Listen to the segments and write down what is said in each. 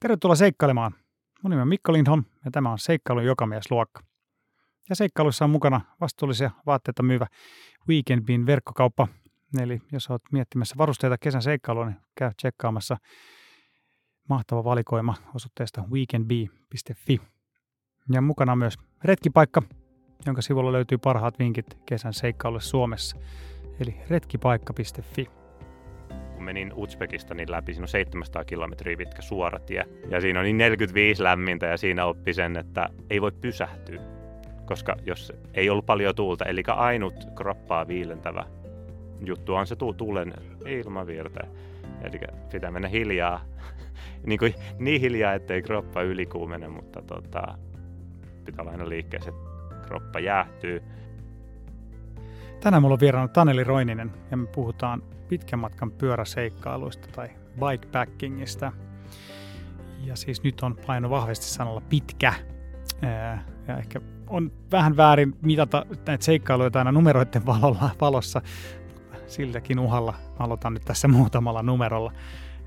Tervetuloa seikkailemaan. Mun nimi on Mikko Lindholm ja tämä on Seikkailun jokamiesluokka. Ja seikkailuissa on mukana vastuullisia vaatteita myyvä Weekend Bean verkkokauppa. Eli jos olet miettimässä varusteita kesän seikkailua, niin käy tsekkaamassa mahtava valikoima osoitteesta weekendbee.fi. Ja mukana on myös retkipaikka, jonka sivulla löytyy parhaat vinkit kesän seikkailulle Suomessa. Eli retkipaikka.fi kun menin Uzbekistanin läpi, siinä on 700 kilometriä pitkä suora tie. Ja siinä on niin 45 lämmintä ja siinä oppi sen, että ei voi pysähtyä, koska jos ei ollut paljon tuulta, eli ainut kroppaa viilentävä juttu on se tuulen ilmavirta. Eli pitää mennä hiljaa, niin, kuin, niin hiljaa, ettei kroppa ylikuumene, mutta tota, pitää olla aina liikkeessä, että kroppa jäähtyy. Tänään mulla on vieraana Taneli Roininen ja me puhutaan pitkän matkan pyöräseikkailuista tai bikepackingista. Ja siis nyt on paino vahvasti sanalla pitkä. Ja ehkä on vähän väärin mitata näitä seikkailuja aina numeroiden valolla, valossa. Siltäkin uhalla aloitan nyt tässä muutamalla numerolla.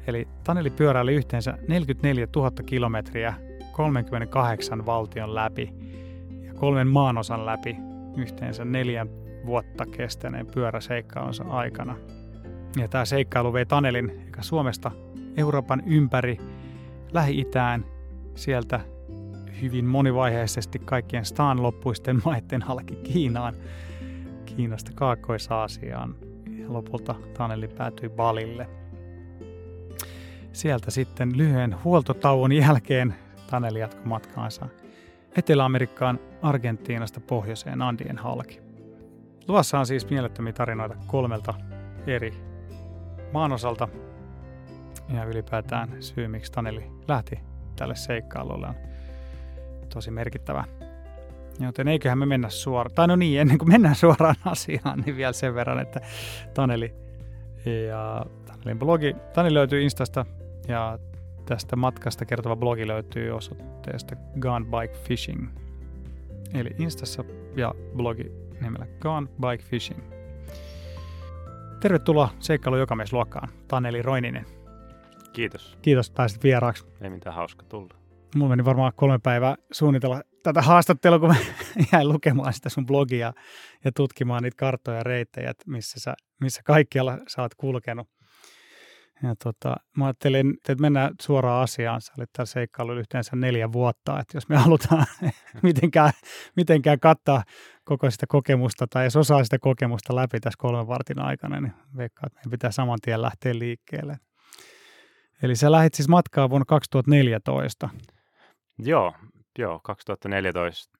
Eli Taneli pyöräili yhteensä 44 000 kilometriä 38 valtion läpi ja kolmen maanosan läpi yhteensä neljän vuotta kestäneen pyöräseikkailunsa aikana. Ja tämä seikkailu vei Tanelin eikä Suomesta Euroopan ympäri Lähi-Itään, sieltä hyvin monivaiheisesti kaikkien staan loppuisten maiden halki Kiinaan, Kiinasta Kaakkois-Aasiaan ja lopulta Taneli päätyi Balille. Sieltä sitten lyhyen huoltotauon jälkeen Taneli jatkoi matkaansa Etelä-Amerikkaan Argentiinasta pohjoiseen Andien halki. Luvassa on siis mielettömiä tarinoita kolmelta eri maanosalta ja ylipäätään syy, miksi Taneli lähti tälle seikkailulle on tosi merkittävä. Joten eiköhän me mennä suoraan, tai no niin, ennen kuin mennään suoraan asiaan, niin vielä sen verran, että Taneli ja Tanelin blogi, Taneli löytyy Instasta ja tästä matkasta kertova blogi löytyy osoitteesta Gone Bike Fishing. Eli Instassa ja blogi nimellä Gone Bike Fishing. Tervetuloa Seikkailu Jokamiesluokkaan, Taneli Roininen. Kiitos. Kiitos, että pääsit vieraaksi. Ei mitään hauska tulla. Mulla meni varmaan kolme päivää suunnitella tätä haastattelua, kun mä jäin lukemaan sitä sun blogia ja tutkimaan niitä karttoja ja reittejä, missä, sä, missä kaikkialla sä oot kulkenut. Ja tota, mä ajattelin, että mennään suoraan asiaan. Sä olit täällä seikkailulla yhteensä neljä vuotta, että jos me halutaan mitenkään, mitenkään kattaa koko sitä kokemusta tai jos osaa sitä kokemusta läpi tässä kolmen vartin aikana, niin veikkaa, että meidän pitää saman tien lähteä liikkeelle. Eli sä lähdit siis matkaa vuonna 2014. Joo, joo 2014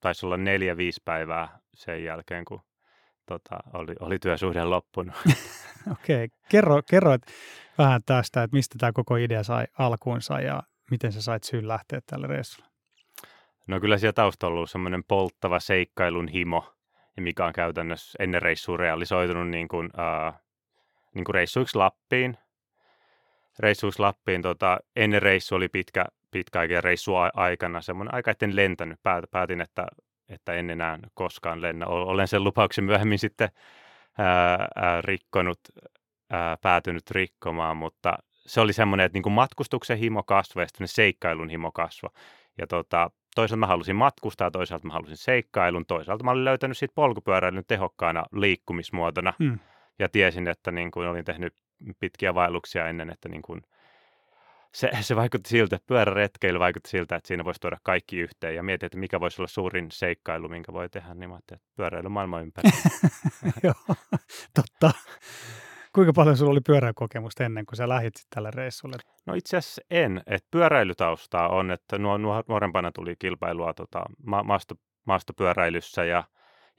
taisi olla neljä, viisi päivää sen jälkeen, kun tota, oli, oli työsuhde loppunut. Okei, okay. kerro, kerro vähän tästä, että mistä tämä koko idea sai alkuunsa ja miten sä sait syyn lähteä tälle reissulle? No kyllä siellä taustalla on ollut semmoinen polttava seikkailun himo, mikä on käytännössä ennen reissua realisoitunut niin kuin, äh, niin kuin reissuiksi Lappiin. Reissuiksi Lappiin tota, ennen reissu oli pitkä, pitkä aika reissu aikana semmoinen aika, etten lentänyt. Päätin, että, että en enää koskaan lennä. Olen sen lupauksen myöhemmin sitten ää, ää, rikkonut, ää, päätynyt rikkomaan, mutta se oli semmoinen, että niin kuin matkustuksen himo kasvoi ja seikkailun himo kasvoi. Ja tota, toisaalta mä halusin matkustaa, toisaalta mä halusin seikkailun, toisaalta mä olin löytänyt siitä polkupyöräilyn tehokkaana liikkumismuotona. Hmm. Ja tiesin, että niin kuin olin tehnyt pitkiä vaelluksia ennen, että niin kuin se, se vaikutti siltä, pyöräretkeily vaikutti siltä, että siinä voisi tuoda kaikki yhteen ja mietin, että mikä voisi olla suurin seikkailu, minkä voi tehdä, niin mä että pyöräily maailman ympäri. Joo, totta. Kuinka paljon sulla oli pyöräilykokemusta ennen kuin sä lähit tälle reissulle? No itse asiassa en. että pyöräilytaustaa on, että nuo, nuorempana tuli kilpailua tota, ma- maasto, maastopyöräilyssä ja,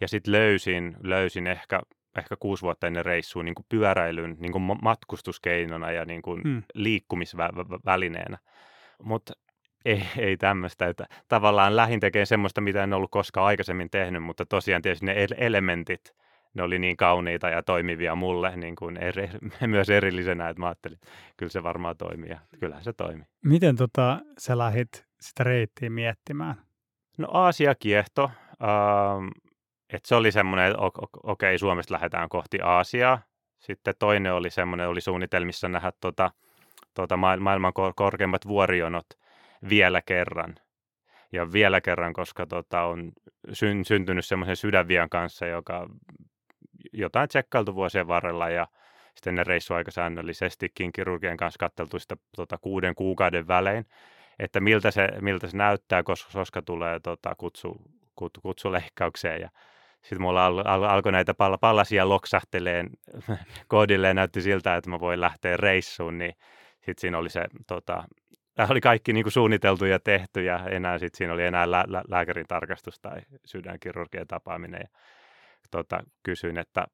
ja sitten löysin, löysin ehkä ehkä kuusi vuotta ennen reissua niin kuin pyöräilyn niin kuin matkustuskeinona ja niin kuin hmm. liikkumisvälineenä. Mutta ei, ei tämmöistä, että tavallaan lähin tekee semmoista, mitä en ollut koskaan aikaisemmin tehnyt, mutta tosiaan tietysti ne elementit, ne oli niin kauniita ja toimivia mulle niin kuin eri, myös erillisenä, että mä ajattelin, että kyllä se varmaan toimii ja kyllähän se toimi. Miten tota, sä lähit sitä reittiä miettimään? No Aasia kiehto. Ähm, et se oli semmoinen, että okei, okay, Suomesta lähdetään kohti Aasiaa. Sitten toinen oli semmoinen, oli suunnitelmissa nähdä tota, tota, maailman korkeimmat vuorionot vielä kerran. Ja vielä kerran, koska tota, on syn, syntynyt semmoisen sydänvian kanssa, joka jotain tsekkailtu vuosien varrella ja sitten ne reissu aika säännöllisestikin kirurgien kanssa katteltu sitä tota, kuuden kuukauden välein, että miltä se, miltä se näyttää, koska, koska tulee tota, kutsu, kut, kutsuleikkaukseen ja sitten mulla al, al, alkoi näitä pal, pallasia loksahteleen koodilleen, näytti siltä, että mä voin lähteä reissuun, niin sitten siinä oli se, tota, oli kaikki niin kuin suunniteltu ja tehty ja enää sitten siinä oli enää lä, lä, lääkärin tarkastus tai sydänkirurgien tapaaminen. Ja, tota, kysyin, että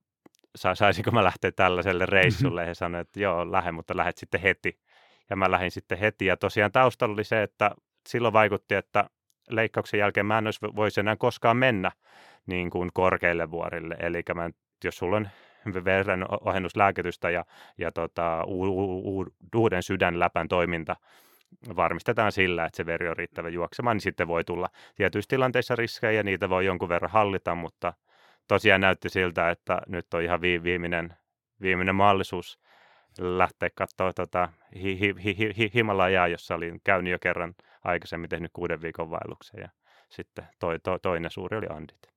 sa, saisinko mä lähteä tällaiselle reissulle. He sanoivat, että joo, lähde, mutta lähdet sitten heti. Ja mä lähdin sitten heti. Ja tosiaan taustalla oli se, että silloin vaikutti, että leikkauksen jälkeen mä en olisi voisi enää koskaan mennä niin kuin korkeille vuorille. Eli mä, jos sulla on veren ohennuslääkitystä ja, ja tota, u, u, u, uuden sydänläpän toiminta varmistetaan sillä, että se veri on riittävä juoksemaan, niin sitten voi tulla tietyissä tilanteissa riskejä, niitä voi jonkun verran hallita, mutta tosiaan näytti siltä, että nyt on ihan viimeinen, viimeinen mahdollisuus lähteä katsoa tota, hi, hi, hi, hi, Himalajaa, jossa olin käynyt jo kerran aikaisemmin tehnyt kuuden viikon vaelluksen ja sitten toi, to, toinen suuri oli Andit.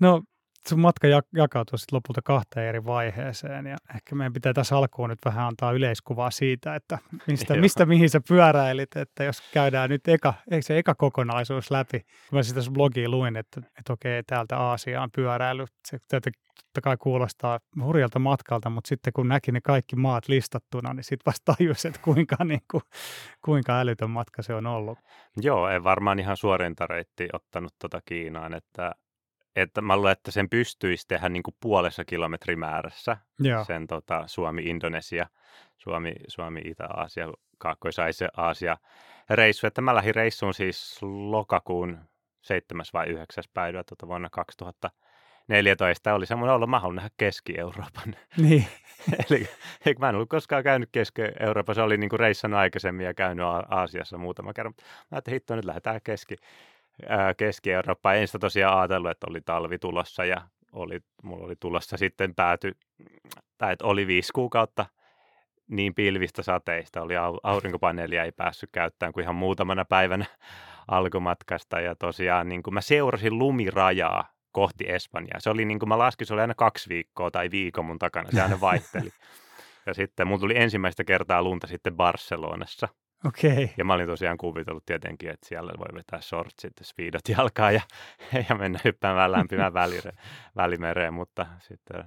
No sun matka jakautuu sitten lopulta kahteen eri vaiheeseen ja ehkä meidän pitää tässä alkuun nyt vähän antaa yleiskuvaa siitä, että mistä, mistä mihin sä pyöräilit, että jos käydään nyt eka, eikö se eka kokonaisuus läpi. Kun mä sitä blogia luin, että, että okei, täältä Aasiaan pyöräily, se totta kai kuulostaa hurjalta matkalta, mutta sitten kun näki ne kaikki maat listattuna, niin sitten vasta tajusi, että kuinka, niin kuin, kuinka älytön matka se on ollut. Joo, ei varmaan ihan suorinta reitti ottanut tuota Kiinaan, että että mä luulen, että sen pystyisi tehdä niin kuin puolessa kilometrimäärässä, Joo. sen tota, Suomi-Indonesia, Suomi, Suomi-Itä-Aasia, Kaakkois-Aasia reissu. Että mä lähdin reissuun siis lokakuun 7. vai 9. päivä tuota vuonna 2014. Oli semmoinen olla mahdollinen nähdä Keski-Euroopan. Niin. Eli mä en ollut koskaan käynyt Keski-Euroopassa, oli niin reissannut aikaisemmin ja käynyt Aasiassa muutama kerran. Mä ajattelin, hitto, nyt lähdetään Keski Keski-Eurooppaan. En sitä tosiaan ajatellut, että oli talvi tulossa ja oli, mulla oli tulossa sitten pääty, tai että oli viisi kuukautta niin pilvistä sateista, oli aurinkopaneelia ei päässyt käyttämään kuin ihan muutamana päivänä alkumatkasta ja tosiaan niin kuin mä seurasin lumirajaa kohti Espanjaa. Se oli niin kuin mä laskin, se oli aina kaksi viikkoa tai viikon mun takana, se aina vaihteli. ja sitten mun tuli ensimmäistä kertaa lunta sitten Barcelonassa – Okay. Ja mä olin tosiaan kuvitellut tietenkin, että siellä voi vetää shortsit speedot jalkaa ja, ja mennä hyppäämään lämpimään välire, välimereen, mutta sitten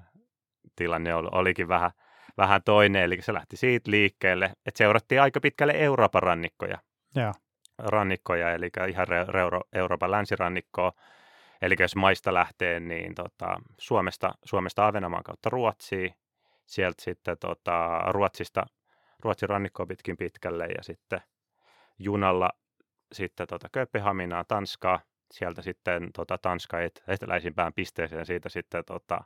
tilanne olikin vähän, vähän toinen, eli se lähti siitä liikkeelle, että seurattiin aika pitkälle Euroopan rannikkoja. Ja. Rannikkoja, eli ihan Euro, Euroopan länsirannikkoa. Eli jos maista lähtee, niin tota, Suomesta, Suomesta Avenamaan kautta Ruotsiin, sieltä sitten tota, Ruotsista Ruotsin rannikkoa pitkin pitkälle ja sitten junalla sitten tota Kööpenhaminaa, Tanskaa, sieltä sitten tota Tanska et, eteläisimpään pisteeseen, siitä sitten tota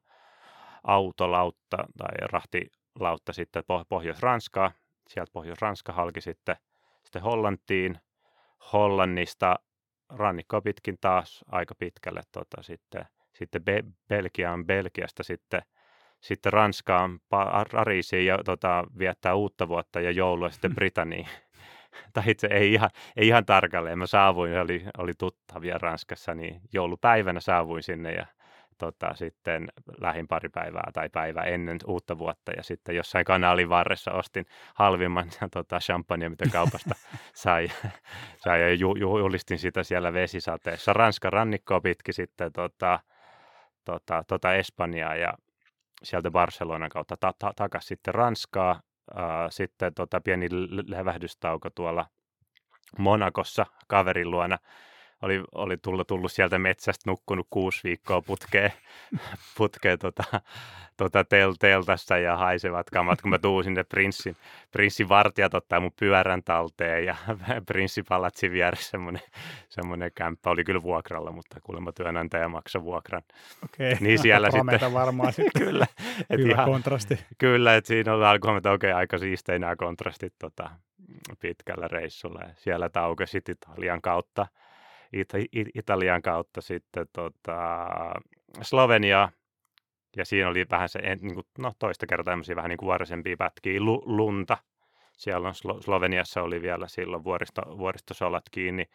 autolautta tai rahtilautta sitten Pohjois-Ranskaa, sieltä Pohjois-Ranska halki sitten, sitten Hollantiin, Hollannista rannikkoa pitkin taas aika pitkälle tota, sitten, sitten Be- Belgiaan, Belgiasta sitten sitten Ranskaan, Pariisiin ja tota, viettää uutta vuotta ja joulua sitten Britanniin. tai itse ei ihan, ei ihan tarkalleen. Mä saavuin, oli, oli tuttavia Ranskassa, niin joulupäivänä saavuin sinne ja tota, sitten lähin pari päivää tai päivä ennen uutta vuotta ja sitten jossain kanaalin varressa ostin halvimman tota, champagne, mitä kaupasta sai, sai ja ju, julistin sitä siellä vesisateessa. Ranska rannikkoa pitki sitten tota, tota, tota Espanjaa ja sieltä Barcelonan kautta ta- ta- takaisin sitten Ranskaa. Ää, sitten tota, pieni levähdystauko tuolla Monakossa kaverin luona oli, oli tullut, tullut sieltä metsästä, nukkunut kuusi viikkoa putkeen, putkeen tota, tota tel, teltassa ja haisevat kamat, kun mä tuun sinne prinssin, prinssin vartijat ottaa mun pyörän talteen ja prinssipalatsin vieressä semmoinen, semmoinen kämppä oli kyllä vuokralla, mutta kuulemma työnantaja maksoi vuokran. Okei, niin siellä sitten, varmaan sitten. kyllä. Et Hyvä ihan, kontrasti. Kyllä, että siinä oli alkuun, että okei, aika siistejä nämä kontrastit tota, pitkällä reissulla. Ja siellä taukesi Italian kautta It- Italian kautta sitten tota, Slovenia, ja siinä oli vähän se, niin kuin, no toista kertaa tämmöisiä vähän niin kuin varsempia pätkiä lu- lunta. Siellä on Slo- Sloveniassa oli vielä silloin vuoristo, vuoristosolat kiinni.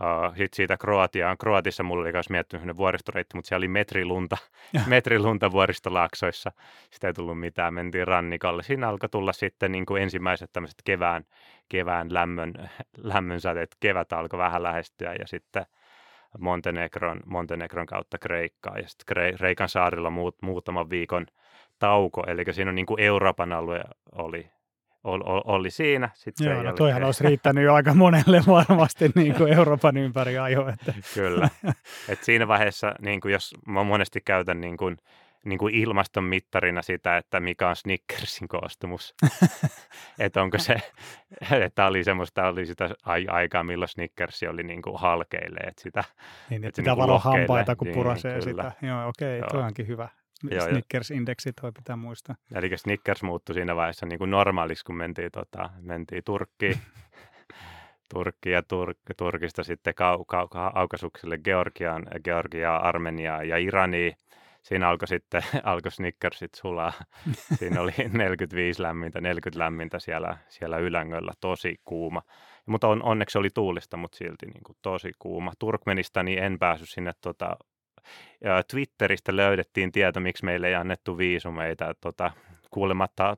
Uh, Sitten siitä Kroatiaan. Kroatissa mulla oli myös miettinyt vuoristoreitti, mutta siellä oli metrilunta, metrilunta vuoristolaaksoissa. Sitä ei tullut mitään, mentiin rannikalle. Siinä alkoi tulla sitten niin kuin ensimmäiset tämmöiset kevään, kevään lämmön, lämmön säteet. Kevät alkoi vähän lähestyä ja sitten Montenegron, Montenegron kautta Kreikkaa. Ja sitten Kreikan saarilla muut, muutaman viikon tauko, eli siinä on niin kuin Euroopan alue oli oli, oli siinä. Sitten Joo, no toihan olisi riittänyt jo aika monelle varmasti niin kuin Euroopan ympäri ajo. Että. Kyllä. Et siinä vaiheessa, niin kuin jos mä monesti käytän niin kuin, niin kuin ilmaston mittarina sitä, että mikä on Snickersin koostumus. että onko se, että oli semmoista, oli sitä aikaa, milloin Snickersi oli niin kuin halkeille. Että sitä, niin, että pitää niin hampaita, kun niin, purasee kyllä. sitä. Joo, okei, okay, toi onkin hyvä. Snickers-indeksi toi pitää muistaa. Eli Snickers muuttui siinä vaiheessa niin kuin normaaliksi, kun mentiin, tota, mentiin Turkkiin. Turkki ja Tur- Turkista sitten kau- kau- aukasukselle Georgiaan, Georgiaa, Armeniaa ja Iraniin. Siinä alkoi sitten alkoi Snickersit sulaa. Siinä oli 45 lämmintä, 40 lämmintä siellä, siellä Ylängöllä, tosi kuuma. Mutta on, onneksi oli tuulista, mutta silti niin kuin tosi kuuma. Turkmenistani en päässyt sinne tota, ja Twitteristä löydettiin tieto, miksi meille ei annettu viisumeita. Tota, kuulematta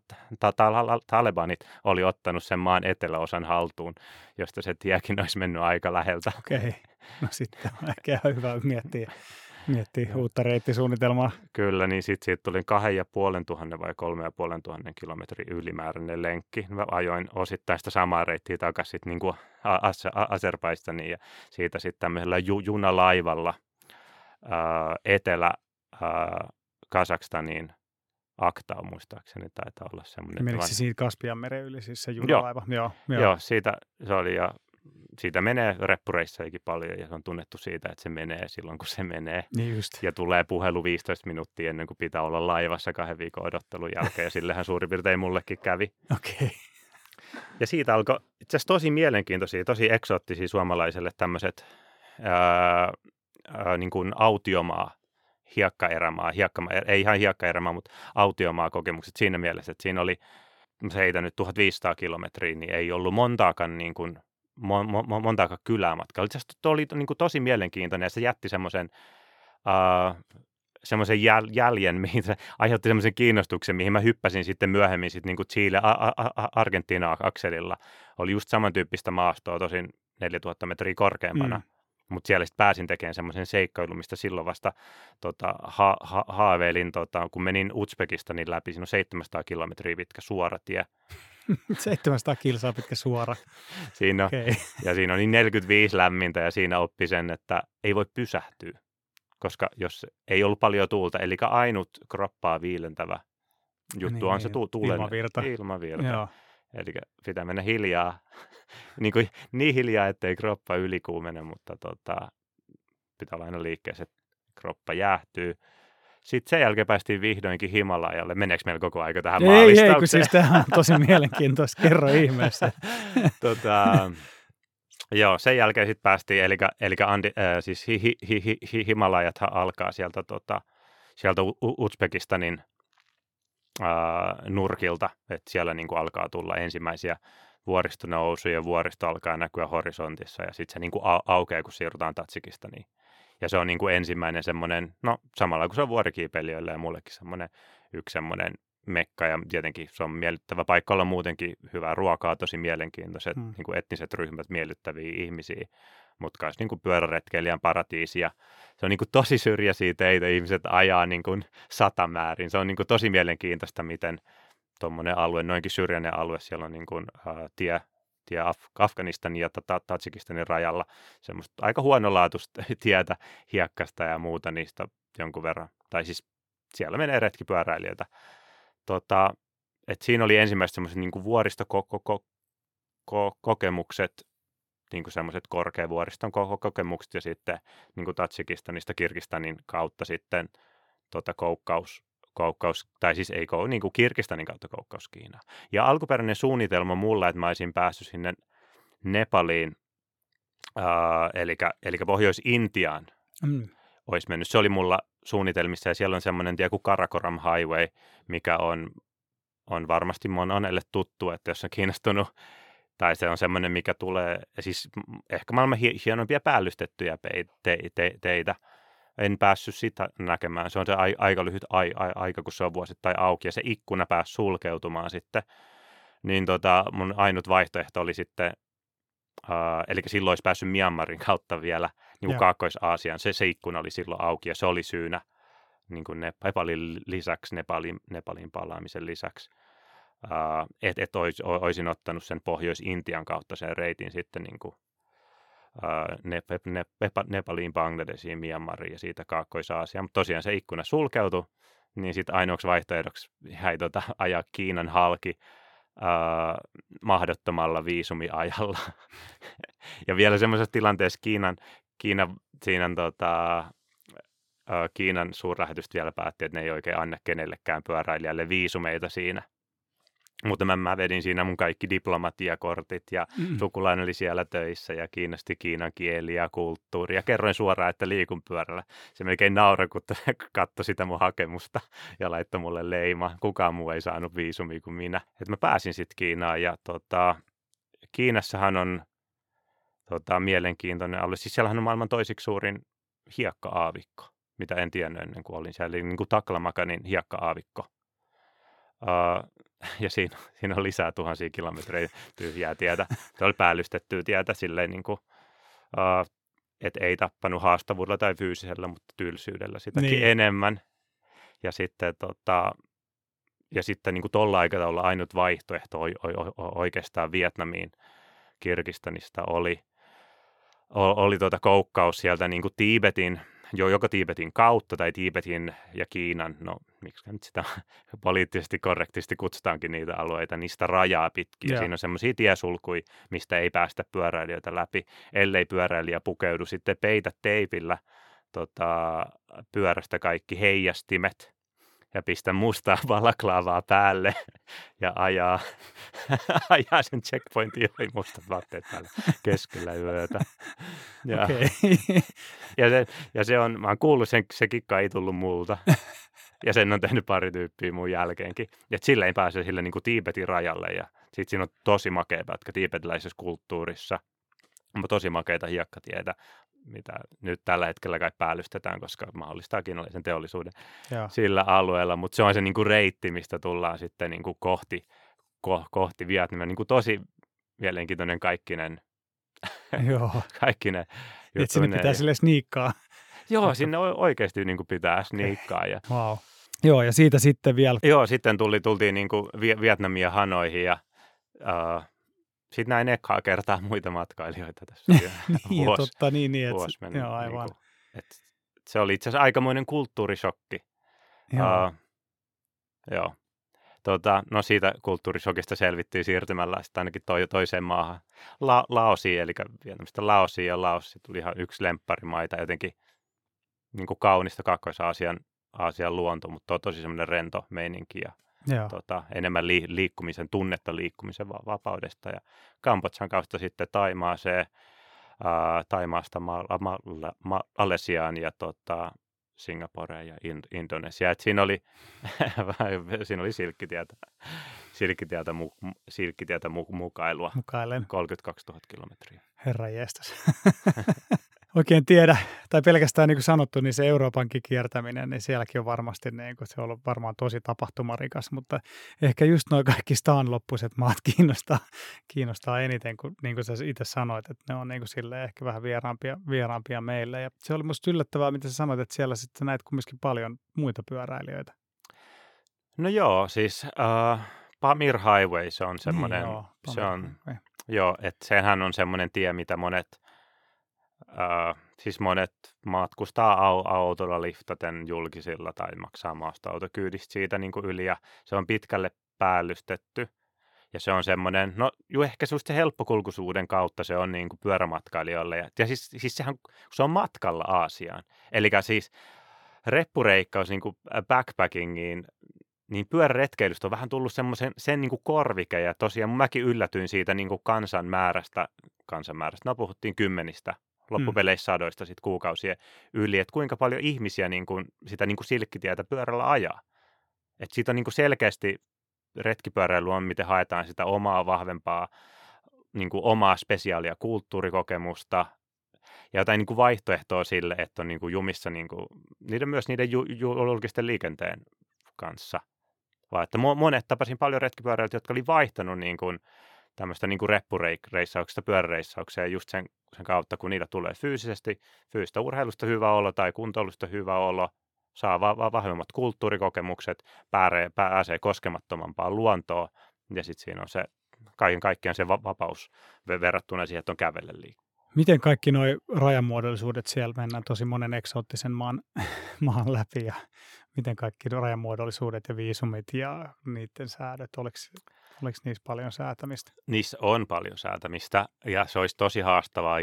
Talebanit oli ottanut sen maan eteläosan haltuun, josta se tiekin olisi mennyt aika läheltä. Okei, okay. no sitten on ehkä ihan hyvä miettiä, miettiä uutta reittisuunnitelmaa. Kyllä, niin sitten siitä tuli kahden ja puolen tuhannen vai kolme ja puolen tuhannen kilometrin ylimääräinen lenkki. Mä ajoin osittain sitä samaa reittiä takaisin niin kuin Azerbaistaniin ja siitä sitten tämmöisellä ju- junalaivalla – etelä Kasakstaniin Aktaa muistaakseni taitaa olla semmoinen. Menikö se siitä Kaspian meren yli, siis se junalaiva? Joo, joo, joo. joo siitä se oli ja siitä menee reppureissakin paljon ja se on tunnettu siitä, että se menee silloin, kun se menee. Niin just. Ja tulee puhelu 15 minuuttia ennen kuin pitää olla laivassa kahden viikon odottelun jälkeen ja sillehän suurin piirtein mullekin kävi. Okei. Okay. Ja siitä alkoi itse asiassa tosi mielenkiintoisia, tosi eksoottisia suomalaiselle tämmöiset ää, ää, niin kuin autiomaa, hiekkaerämaa, hiekkamaa, ei ihan hiekkaerämaa, mutta autiomaa kokemukset siinä mielessä, että siinä oli, se heitä nyt 1500 kilometriä, niin ei ollut montaakaan niin kuin, mo, mo, montaakaan kylämatkaa. Itse asiassa oli niin kuin tosi mielenkiintoinen ja se jätti semmoisen uh, semmoisen jäl, jäljen, mihin se aiheutti semmoisen kiinnostuksen, mihin mä hyppäsin sitten myöhemmin sitten niin kuin Chile, Argentiina akselilla. Oli just samantyyppistä maastoa, tosin 4000 metriä korkeampana. Mm. Mutta siellä sitten pääsin tekemään semmoisen seikkailun, mistä silloin vasta tota, ha- ha- haaveilin, tota, kun menin Uzbekistanin läpi, siinä on 700 kilometriä pitkä suora tie. 700 kilsaa pitkä suora. siinä on, okay. Ja siinä on niin 45 lämmintä ja siinä oppi sen, että ei voi pysähtyä, koska jos ei ollut paljon tuulta, eli ainut kroppaa viilentävä juttu niin, on se tu- tuulen ilmavirta. ilmavirta. Joo. Eli pitää mennä hiljaa, niin, kuin, niin hiljaa, ettei kroppa ylikuumene, mutta tota, pitää olla aina liikkeessä, että kroppa jäähtyy. Sitten sen jälkeen päästiin vihdoinkin Himalajalle. Meneekö meillä koko aika tähän ei, maalistaukseen? Ei, kun siis tämä on tosi mielenkiintoista. Kerro ihmeessä. tota, joo, sen jälkeen sitten päästiin, eli, eli Andi, äh, siis hi, hi, hi, hi, Himalajat alkaa sieltä, tota, sieltä Uzbekistanin ää, nurkilta, että siellä niin kuin alkaa tulla ensimmäisiä vuoristonousuja ja vuoristo alkaa näkyä horisontissa ja sitten se niin kuin au- aukeaa, kun siirrytään Tatsikista. Ja se on niin kuin ensimmäinen semmoinen, no samalla kuin se on vuorikiipeilijöille ja mullekin semmoinen yksi semmoinen mekka ja tietenkin se on miellyttävä paikka olla muutenkin hyvää ruokaa, tosi mielenkiintoiset hmm. niin kuin etniset ryhmät, miellyttäviä ihmisiä mutta myös niin pyöräretkeilijän paratiisi. Ja se on niin kuin tosi syrjäisiä teitä, ihmiset ajaa niin kuin satamäärin. Se on niin kuin tosi mielenkiintoista, miten tuommoinen alue, noinkin syrjäinen alue, siellä on niin kuin, uh, tie, tie Af- Afganistanin ja Tatsikistanin rajalla semmoista aika huonolaatuista tietä, hiekkasta ja muuta niistä jonkun verran. Tai siis siellä menee retkipyöräilijöitä. Tota, et siinä oli ensimmäiset semmoiset niin vuoristokokemukset, niin kuin semmoiset korkeavuoriston kokemukset ja sitten niin kuin Tatsikistanista Kirkistanin kautta sitten tota, koukkaus, koukkaus, tai siis ei niin kuin Kirkistanin kautta koukkaus Kiinaan. Ja alkuperäinen suunnitelma mulla, että mä olisin päässyt sinne Nepaliin, äh, eli, eli Pohjois-Intiaan, mm. olisi mennyt. Se oli mulla suunnitelmissa ja siellä on semmoinen tie kuin Karakoram Highway, mikä on on varmasti monelle tuttu, että jos on kiinnostunut tai se on semmoinen, mikä tulee, siis ehkä maailman hienompia päällystettyjä te, te, teitä. En päässyt sitä näkemään. Se on se a, aika lyhyt ai, ai, aika, kun se on vuosittain auki ja se ikkuna pääsi sulkeutumaan sitten. Niin tota, mun ainut vaihtoehto oli sitten, uh, eli silloin olisi päässyt Myanmarin kautta vielä niin kuin Kaakkois-Aasiaan. Se, se ikkuna oli silloin auki ja se oli syynä niin kuin Nepalin lisäksi, Nepalin, Nepalin palaamisen lisäksi uh, että et ois, olisin ottanut sen Pohjois-Intian kautta sen reitin sitten niin kuin, Nep- Nep- Nepaliin, Bangladesiin, Myanmariin ja siitä Kaakkois-Aasiaan. Mutta tosiaan se ikkuna sulkeutui, niin sitten ainoaksi vaihtoehdoksi jäi tota, ajaa Kiinan halki uh, mahdottomalla viisumiajalla. ja vielä semmoisessa tilanteessa Kiinan, Kiinan, siinä, tota, Kiinan suurlähetystä vielä päätti, että ne ei oikein anna kenellekään pyöräilijälle viisumeita siinä – mutta mä, mä vedin siinä mun kaikki diplomatiakortit ja mm. sukulainen oli siellä töissä ja kiinnosti Kiinan kieli ja kulttuuri. Ja kerroin suoraan, että liikun pyörällä. Se melkein nauroi, kun katsoi sitä mun hakemusta ja laittoi mulle leima. Kukaan muu ei saanut viisumia kuin minä. Et mä pääsin sitten Kiinaan ja tota, Kiinassahan on tota, mielenkiintoinen alue. Siis siellähän on maailman toisiksi suurin hiekka-aavikko, mitä en tiennyt ennen kuin olin siellä. Eli niin kuin Taklamakanin hiekka-aavikko. Uh, ja siinä, siinä on lisää tuhansia kilometrejä tyhjää tietä. Se oli päällystettyä tietä silleen niin kuin, uh, että ei tappanut haastavuudella tai fyysisellä, mutta tylsyydellä sitäkin niin. enemmän. Ja sitten, tota, ja sitten niin kuin tuolla aikataululla ainut vaihtoehto oikeastaan Vietnamiin Kirgistanista oli, oli tuota koukkaus sieltä niin kuin Tiibetin jo joko Tiibetin kautta tai Tiibetin ja Kiinan, no miksi nyt sitä poliittisesti korrektisti kutsutaankin niitä alueita, niistä rajaa pitkin. Ja. Siinä on semmoisia tiesulkuja, mistä ei päästä pyöräilijöitä läpi, ellei pyöräilijä pukeudu sitten peitä teipillä tota, pyörästä kaikki heijastimet ja pistä mustaa balaklaavaa päälle ja ajaa, ajaa sen checkpointin ohi mustat vaatteet päälle keskellä yötä. Ja, okay. ja, se, ja se on, mä oon kuullut, sen, se kikka ei tullut multa. Ja sen on tehnyt pari tyyppiä mun jälkeenkin. Ja sille ei pääse sille niin kuin Tiibetin rajalle. Ja sitten siinä on tosi makea pätkä tiibetiläisessä kulttuurissa. Tosi makeita hiekkatietä mitä nyt tällä hetkellä kai päällystetään, koska mahdollistaa kiinalaisen teollisuuden Joo. sillä alueella, mutta se on se niin kuin reitti, mistä tullaan sitten niin kuin kohti, ko, kohti Vietnamia. Niin kuin tosi mielenkiintoinen kaikkinen, Joo. kaikkinen juttu. sinne pitää sille sniikkaa. Joo, sinne oikeasti niin kuin pitää sniikkaa. Ja... Wow. Joo, ja siitä sitten vielä. Joo, sitten tuli, tultiin niin kuin Vietnamia Hanoihin ja uh, sitten näin ekaa kertaa muita matkailijoita tässä. niin, vuosi, totta, niin, niin että, meni, joo, aivan. Niin kuin, että se oli itse asiassa aikamoinen kulttuurishokki. Joo. Uh, joo. Tota, no siitä kulttuurishokista selvittiin siirtymällä sitten ainakin toi, toiseen maahan. La, Laosiin, eli Vietnamista Laosiin, ja Laos tuli ihan yksi lempparimaita, jotenkin niin kuin kaunista Kaakkois-Aasian Aasian luonto, mutta on tosi semmoinen rento meininki ja tota, enemmän li- liikkumisen tunnetta liikkumisen va- vapaudesta. Ja Kambodsan kautta sitten Taimaaseen, ää, Taimaasta Ma- Ma- Ma- Alesiaan ja tota, Singaporeen ja In- Indonesiaan. Et siinä oli, siinä oli silkkitietä, silkkitietä, mu- silkkitietä mu- mukailua. Mukailen. 32 000 kilometriä. Herra jestas. oikein tiedä, tai pelkästään niin kuin sanottu, niin se Euroopankin kiertäminen, niin sielläkin on varmasti niin kuin, se on ollut varmaan tosi tapahtumarikas, mutta ehkä just noin kaikki loppuiset maat kiinnostaa, kiinnostaa eniten, kun niin kuin sä itse sanoit, että ne on niin kuin ehkä vähän vieraampia, vieraampia meille. Ja se oli musta yllättävää, mitä sä sanoit, että siellä sitten näet kumminkin paljon muita pyöräilijöitä. No joo, siis uh, Pamir Highway, se on semmoinen, niin joo, se on, joo, että sehän on semmoinen tie, mitä monet – Uh, siis monet matkustaa au- autolla liftaten julkisilla tai maksaa maastoautokyydistä siitä niin kuin yli ja se on pitkälle päällystetty. Ja se on semmoinen, no jo ehkä se helppokulkuisuuden kautta se on niin kuin pyörämatkailijoille. Ja, ja siis, siis sehän, se on matkalla Aasiaan. Eli siis reppureikkaus niin kuin backpackingiin, niin pyöräretkeilystä on vähän tullut semmoisen sen niin kuin korvike. Ja tosiaan mäkin yllätyin siitä niin kuin kansan määrästä, kansan määrästä, no puhuttiin kymmenistä loppupeleissä sadoista sit kuukausien yli, että kuinka paljon ihmisiä niin kuin, sitä niin kuin silkkitietä pyörällä ajaa. Et siitä on niin kuin selkeästi retkipyöräily on, miten haetaan sitä omaa vahvempaa, niin kuin omaa spesiaalia kulttuurikokemusta ja jotain niin kuin vaihtoehtoa sille, että on niin kuin jumissa niin kuin, niiden, myös niiden ju, ju, julkisten liikenteen kanssa. Vaan että monet tapasin paljon retkipyöräilijöitä, jotka oli vaihtanut niin kuin, tämmöistä niin reppureissauksesta pyöräreissaukseen just sen, sen kautta, kun niillä tulee fyysisesti, fyysistä urheilusta hyvä olo tai kuntoilusta hyvä olo, saa va- va- vahvemmat kulttuurikokemukset, pääsee, pääsee koskemattomampaan luontoon ja sitten siinä on se kaiken kaikkiaan se va- vapaus verrattuna siihen, että on kävelle liikkuu. Miten kaikki nuo rajamuodollisuudet siellä mennään tosi monen eksoottisen maan, maan läpi ja miten kaikki rajamuodollisuudet ja viisumit ja niiden säädöt, oliko, oliko niissä paljon säätämistä? Niissä on paljon säätämistä ja se olisi tosi haastavaa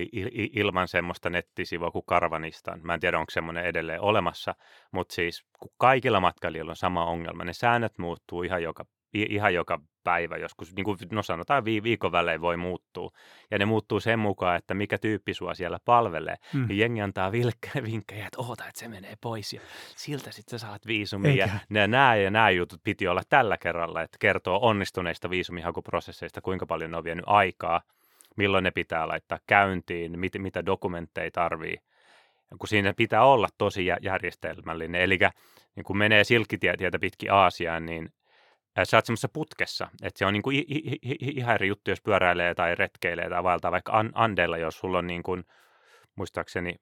ilman semmoista nettisivua kuin Karvanistan. Mä en tiedä, onko semmoinen edelleen olemassa, mutta siis kun kaikilla matkailijoilla on sama ongelma, ne säännöt muuttuu ihan joka ihan joka päivä joskus, niin kuin no sanotaan viikon välein voi muuttua. Ja ne muuttuu sen mukaan, että mikä tyyppi sua siellä palvelee. Mm. Ja jengi antaa vilkkejä, vinkkejä, että oota, että se menee pois ja siltä sitten sä saat viisumia. Ja nämä ja nämä jutut piti olla tällä kerralla, että kertoo onnistuneista viisumihakuprosesseista, kuinka paljon ne on vienyt aikaa, milloin ne pitää laittaa käyntiin, mit, mitä dokumentteja tarvii. Kun siinä pitää olla tosi järjestelmällinen. Eli niin kun menee silkkitietä pitkin Aasiaan, niin sä oot semmoisessa putkessa, että se on niin kuin ihan eri juttu, jos pyöräilee tai retkeilee tai vaeltaa vaikka Andeilla, jos sulla on niin kuin, muistaakseni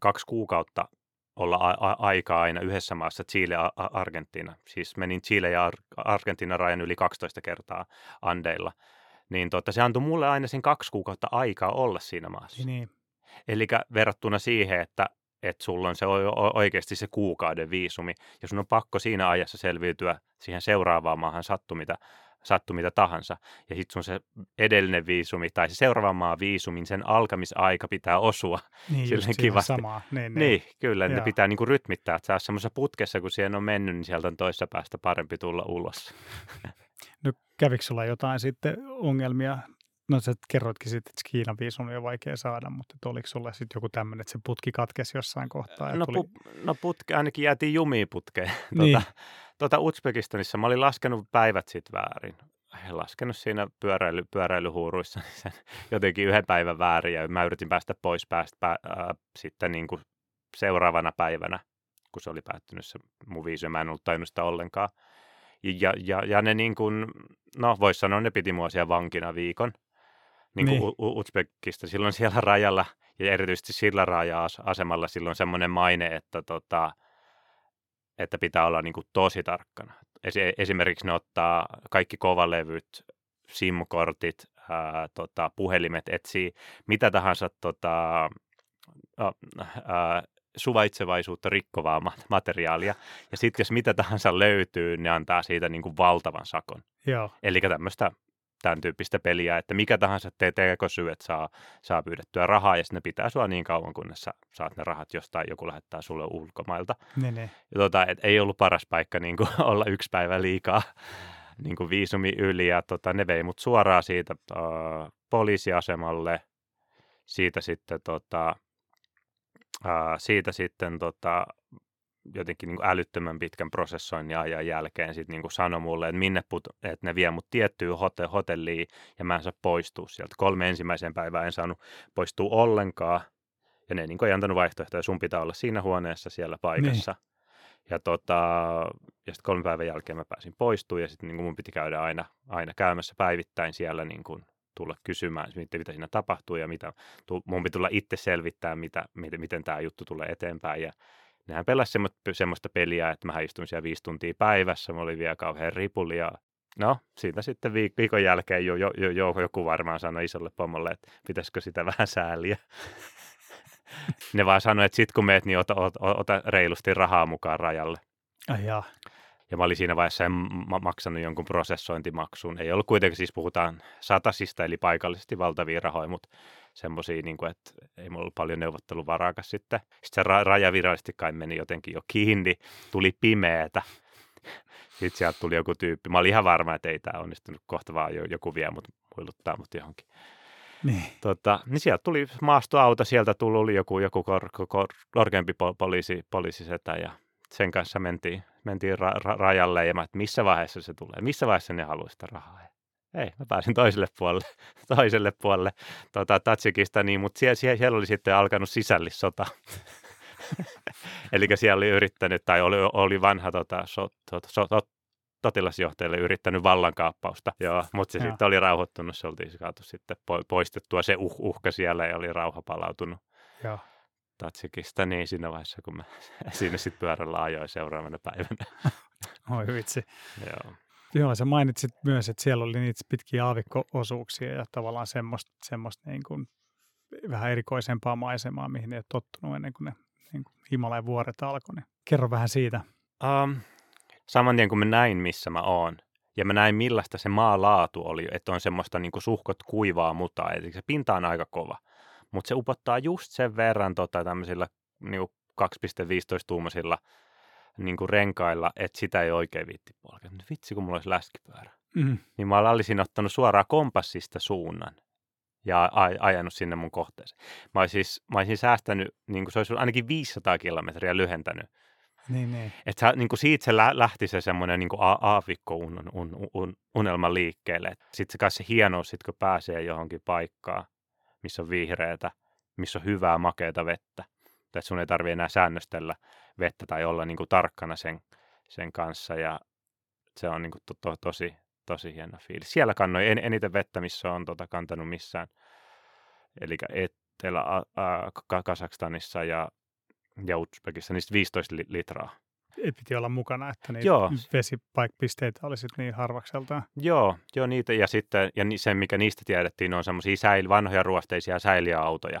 kaksi kuukautta olla a- a- aikaa aina yhdessä maassa, Chile ja Argentiina. Siis menin Chile ja Ar- Argentiina rajan yli 12 kertaa Andeilla. Niin tota, se antoi mulle aina sen kaksi kuukautta aikaa olla siinä maassa. Niin. Eli verrattuna siihen, että että sulla on se oikeasti se kuukauden viisumi, ja sun on pakko siinä ajassa selviytyä siihen seuraavaan maahan sattu mitä, sattu mitä tahansa. Ja sitten sun se edellinen viisumi tai se seuraavan maan viisumin, sen alkamisaika pitää osua. Niin, just kivasti. samaa. Niin, niin. niin kyllä, Joo. ne pitää niinku rytmittää, että sä semmoisessa putkessa, kun siihen on mennyt, niin sieltä on toisessa päästä parempi tulla ulos. No kävikö sulla jotain sitten ongelmia No sä kerroitkin sitten, että Kiinan viisumi on vaikea saada, mutta oliko sulla sitten joku tämmöinen, että se putki katkesi jossain kohtaa? No, tuli... pu, no putki, ainakin jäätiin jumiin putkeen. Niin. Tuota, tuota Uzbekistanissa mä olin laskenut päivät sitten väärin. Laskenut siinä pyöräily, pyöräilyhuuruissa niin sen jotenkin yhden päivän väärin ja mä yritin päästä pois päästä pää, äh, sitten niin kuin seuraavana päivänä, kun se oli päättynyt se mun viisumi. Mä en ollut tajunnut sitä ollenkaan. Ja, ja, ja ne niin kuin, no voisi sanoa, ne piti mua siellä vankina viikon niin kuin niin. Uzbekista. Silloin siellä rajalla ja erityisesti sillä raja-asemalla silloin semmoinen maine, että, tota, että pitää olla niin kuin tosi tarkkana. Esimerkiksi ne ottaa kaikki kovalevyt, SIM-kortit, ää, tota, puhelimet, etsii mitä tahansa tota, ää, suvaitsevaisuutta rikkovaa materiaalia. Ja sitten jos mitä tahansa löytyy, ne antaa siitä niin kuin valtavan sakon. Eli tämmöistä tämän tyyppistä peliä, että mikä tahansa teet tekosyy, että saa, saa pyydettyä rahaa ja sitten ne pitää sua niin kauan, kunnes sä saat ne rahat jostain, joku lähettää sulle ulkomailta. Ne, ne. Ja tota, et ei ollut paras paikka niin kuin, olla yksi päivä liikaa niin kuin viisumi yli ja tota, ne vei mut suoraan siitä uh, poliisiasemalle, siitä sitten, tota, uh, siitä sitten tota, jotenkin niin kuin älyttömän pitkän prosessoinnin ajan jälkeen sitten niin sanoi mulle, että minne put, että ne vie mut tiettyyn hote- hotelliin ja mä en saa poistua sieltä. Kolme ensimmäiseen päivään en saanut poistua ollenkaan ja ne niin kuin ei antanut vaihtoehtoja, sun pitää olla siinä huoneessa siellä paikassa. Niin. Ja, tota, ja sitten kolme päivän jälkeen mä pääsin poistumaan ja sitten niin mun piti käydä aina, aina käymässä päivittäin siellä niin kuin tulla kysymään, mitä, mitä siinä tapahtuu ja mitä, mun piti tulla itse selvittää, mitä, miten, miten tämä juttu tulee eteenpäin. Ja nehän pelasi semmoista peliä, että mä istuin siellä viisi tuntia päivässä, mä olin vielä kauhean ripuli ja no, siitä sitten viikon jälkeen jo, jo, jo, jo joku varmaan sanoi isolle pomolle, että pitäisikö sitä vähän sääliä. ne vaan sanoi, että sit kun meet, niin ota, ota, ota reilusti rahaa mukaan rajalle. Ai jaa. Ja mä olin siinä vaiheessa maksanut jonkun prosessointimaksun. Ei ollut kuitenkin, siis puhutaan satasista, eli paikallisesti valtavia rahoja, mutta semmoisia, niin kuin, että ei mulla ollut paljon neuvotteluvaraakas sitten. Sitten se ra- raja virallisesti kai meni jotenkin jo kiinni, tuli pimeätä. Sitten sieltä tuli joku tyyppi. Mä olin ihan varma, että ei tämä onnistunut kohta vaan joku vie mut huiluttaa mut johonkin. Niin. Tota, niin sieltä tuli maastoauto, sieltä tuli joku, joku kor, kor, korkeampi poliisi, poliisisetä ja sen kanssa mentiin, mentiin ra- ra- rajalle ja mä, että missä vaiheessa se tulee, missä vaiheessa ne haluaa sitä rahaa. Ei, mä pääsin toiselle puolelle, toiselle puolelle tota, niin, mutta siellä, siellä, oli sitten alkanut sisällissota. Eli siellä oli yrittänyt, tai oli, oli vanha tota, so, so, so, so, sotilasjohtajalle yrittänyt vallankaappausta, Joo, mutta se Joo. sitten oli rauhoittunut, se oltiin saatu sitten poistettua se uh, uhka siellä ja oli rauha palautunut. Joo. Tatsikista, niin siinä vaiheessa, kun mä siinä sitten pyörällä ajoin seuraavana päivänä. Oi vitsi. Joo. Joo, sä mainitsit myös, että siellä oli niitä pitkiä aavikko-osuuksia ja tavallaan semmoista, semmoista niin kuin vähän erikoisempaa maisemaa, mihin ei ole tottunut ennen kuin ne niin kuin Himalajan vuoret alkoi. Niin kerro vähän siitä. Um, saman tien kun mä näin, missä mä oon, ja mä näin millaista se maalaatu oli, että on semmoista niin kuin suhkot kuivaa mutaa, eli se pinta on aika kova, mutta se upottaa just sen verran tota, tämmöisillä niin kuin 2,15-tuumaisilla niin kuin renkailla, että sitä ei oikein viitti polkea. Vitsi, kun mulla olisi läskipyörä. Mm. Niin mä olisin ottanut suoraan kompassista suunnan ja ajanut sinne mun kohteeseen. Mä olisin, siis, mä olisin säästänyt, niin kuin se olisi ainakin 500 kilometriä lyhentänyt. Niin, niin. Että niin kuin siitä se lähti se semmoinen niin aavikko un, un, un, unelma liikkeelle. Sitten se kanssa se hienous, sit kun pääsee johonkin paikkaan, missä on vihreätä, missä on hyvää makeata vettä. Että sun ei tarvitse enää säännöstellä vettä tai olla niin kuin tarkkana sen, sen kanssa. Ja se on niin kuin to, to, tosi, tosi hieno fiilis. Siellä kannoi en, eniten vettä, missä on tota, kantanut missään. Etelä Etelä-Kasakstanissa ja, ja Uzbekissa niistä 15 litraa. Ei piti olla mukana, että niitä Joo. vesipaikpisteitä olisi niin harvakseltaan. Joo, joo niitä ja sitten ja se, mikä niistä tiedettiin, on semmoisia säil, vanhoja ruosteisia säiliöautoja,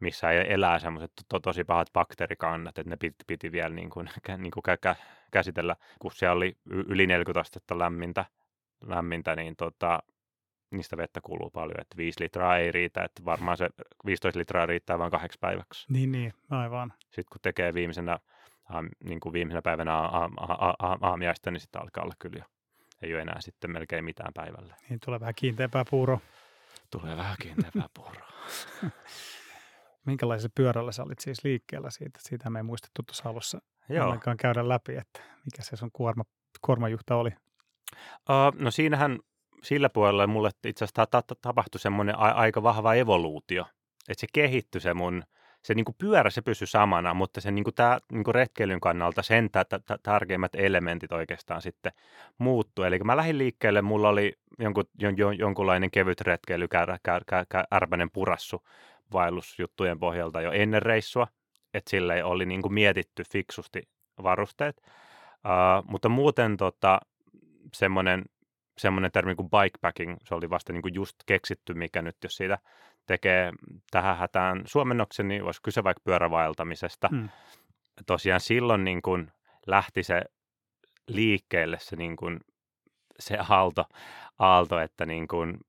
missä elää semmoiset to, tosi pahat bakteerikannat, että ne piti, piti vielä niin kuin, niin kuin kä, kä, käsitellä, kun siellä oli yli 40 astetta lämmintä, lämmintä niin tota, niistä vettä kuluu paljon, että 5 litraa ei riitä, että varmaan se 15 litraa riittää vain kahdeksi päiväksi. Niin, niin, aivan. Sitten kun tekee viimeisenä, aam, niin kuin viimeisenä päivänä aamiaista, niin sitten alkaa olla kyllä jo. Ei ole enää sitten melkein mitään päivälle. Niin tulee vähän kiinteämpää puuroa. Tulee vähän kiinteämpää puuroa. Minkälaisella pyörällä sä olit siis liikkeellä siitä? Siitä me ei muistettu tuossa alussa Joo. käydä läpi, että mikä se sun kuorma, kuormajuhta oli. Uh, no siinähän sillä puolella mulle itse asiassa ta- ta- tapahtui semmoinen a- aika vahva evoluutio. Että se kehittyi se mun, se niinku pyörä se pysyi samana, mutta se niinku tää, niinku retkeilyn kannalta sen tä- tä- tärkeimmät elementit oikeastaan sitten muuttu. Eli kun mä lähdin liikkeelle, mulla oli jonkun, jon, jon, jonkunlainen kevyt retkeily, kär, kär, kär, purassu vaellusjuttujen pohjalta jo ennen reissua, että sille oli niinku mietitty fiksusti varusteet. Uh, mutta muuten tota, semmoinen semmoinen termi kuin bikepacking, se oli vasta niin kuin just keksitty, mikä nyt jos siitä tekee tähän hätään suomennoksen, niin olisi kyse vaikka pyörävaeltamisesta. Hmm. Tosiaan silloin niin kuin lähti se liikkeelle se, niin kuin, se aalto, aalto että, niin kuin,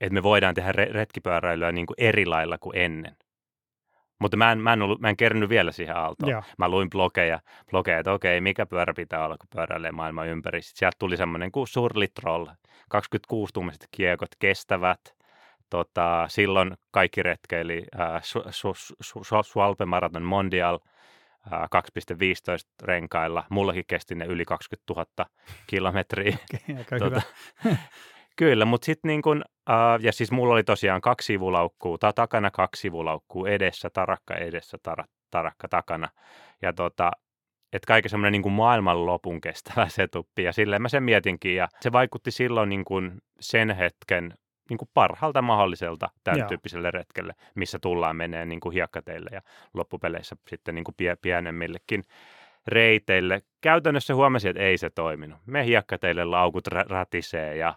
että me voidaan tehdä retkipyöräilyä niin kuin eri lailla kuin ennen. Mutta mä en, mä en, ollut, mä en kerännyt vielä siihen aaltoon. Joo. Mä luin blogeja, blogeja, että okei, mikä pyörä pitää olla, kun pyöräilee maailman ympäri. Sitten sieltä tuli semmoinen kuin Surlitroll, 26 tuumiset kiekot, kestävät. Tota, silloin kaikki retkeili äh, Sualpe Marathon Mondial äh, 2,15 renkailla. Mullakin kesti ne yli 20 000 kilometriä. Okay, tota, Kyllä, mutta sitten niin kun, uh, ja siis mulla oli tosiaan kaksi sivulaukkuu, tai takana kaksi sivulaukkuu, edessä tarakka edessä, tar- tarakka takana. Ja tota, että kaiken semmoinen niin kuin maailmanlopun kestävä setuppi, ja silleen mä sen mietinkin, ja se vaikutti silloin niin kuin sen hetken niin kuin parhaalta mahdolliselta tämän Joo. tyyppiselle retkelle, missä tullaan menee niin kuin hiekkateille ja loppupeleissä sitten niin kuin pie- pienemmillekin reiteille. Käytännössä huomasin, että ei se toiminut. Me hiekkateille laukut ratisee ja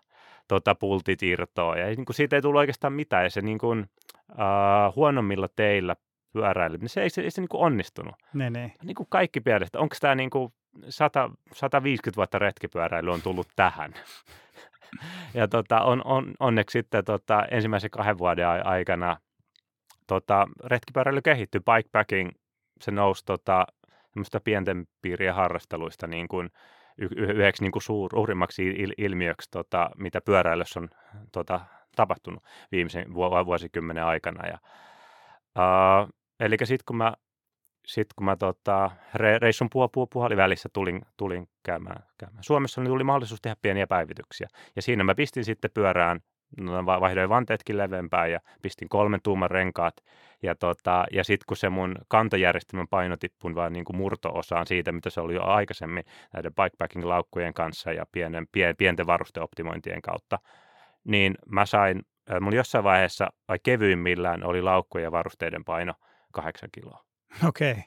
tota, pultit irtoa. Ja niin kuin siitä ei tullut oikeastaan mitään. Ja se niin kuin, uh, huonommilla teillä pyöräily, niin se ei se, ei se niin kuin onnistunut. Ne, ne. Niin kuin kaikki pienestä. Onko tämä niin kuin 100, 150 vuotta retkipyöräily on tullut tähän? ja tota, on, on, onneksi sitten tota, ensimmäisen kahden vuoden aikana tota, retkipyöräily kehittyi. Bikepacking, se nousi tota, pienten piirien harrasteluista niin kuin yhdeksi niin kuin suurimmaksi il, ilmiöksi, tota, mitä pyöräilössä on tota, tapahtunut viimeisen vuosikymmenen aikana. Ja, uh, eli sitten kun mä sitten kun mä tota, re, reissun puh, puh, puolivälissä tulin, tulin käymään, käymään Suomessa, niin tuli mahdollisuus tehdä pieniä päivityksiä. Ja siinä mä pistin sitten pyörään, no, vaihdoin vanteetkin leveämpään ja pistin kolmen tuuman renkaat. Ja, tota, ja sitten kun se mun kantojärjestelmän paino tippui vaan niin kuin murto-osaan siitä, mitä se oli jo aikaisemmin näiden bikepacking-laukkujen kanssa ja pienen, pien, pienten varusteoptimointien kautta, niin mä sain, mulla jossain vaiheessa, vai kevyimmillään, oli laukkujen ja varusteiden paino kahdeksan kiloa. Okei. Okay.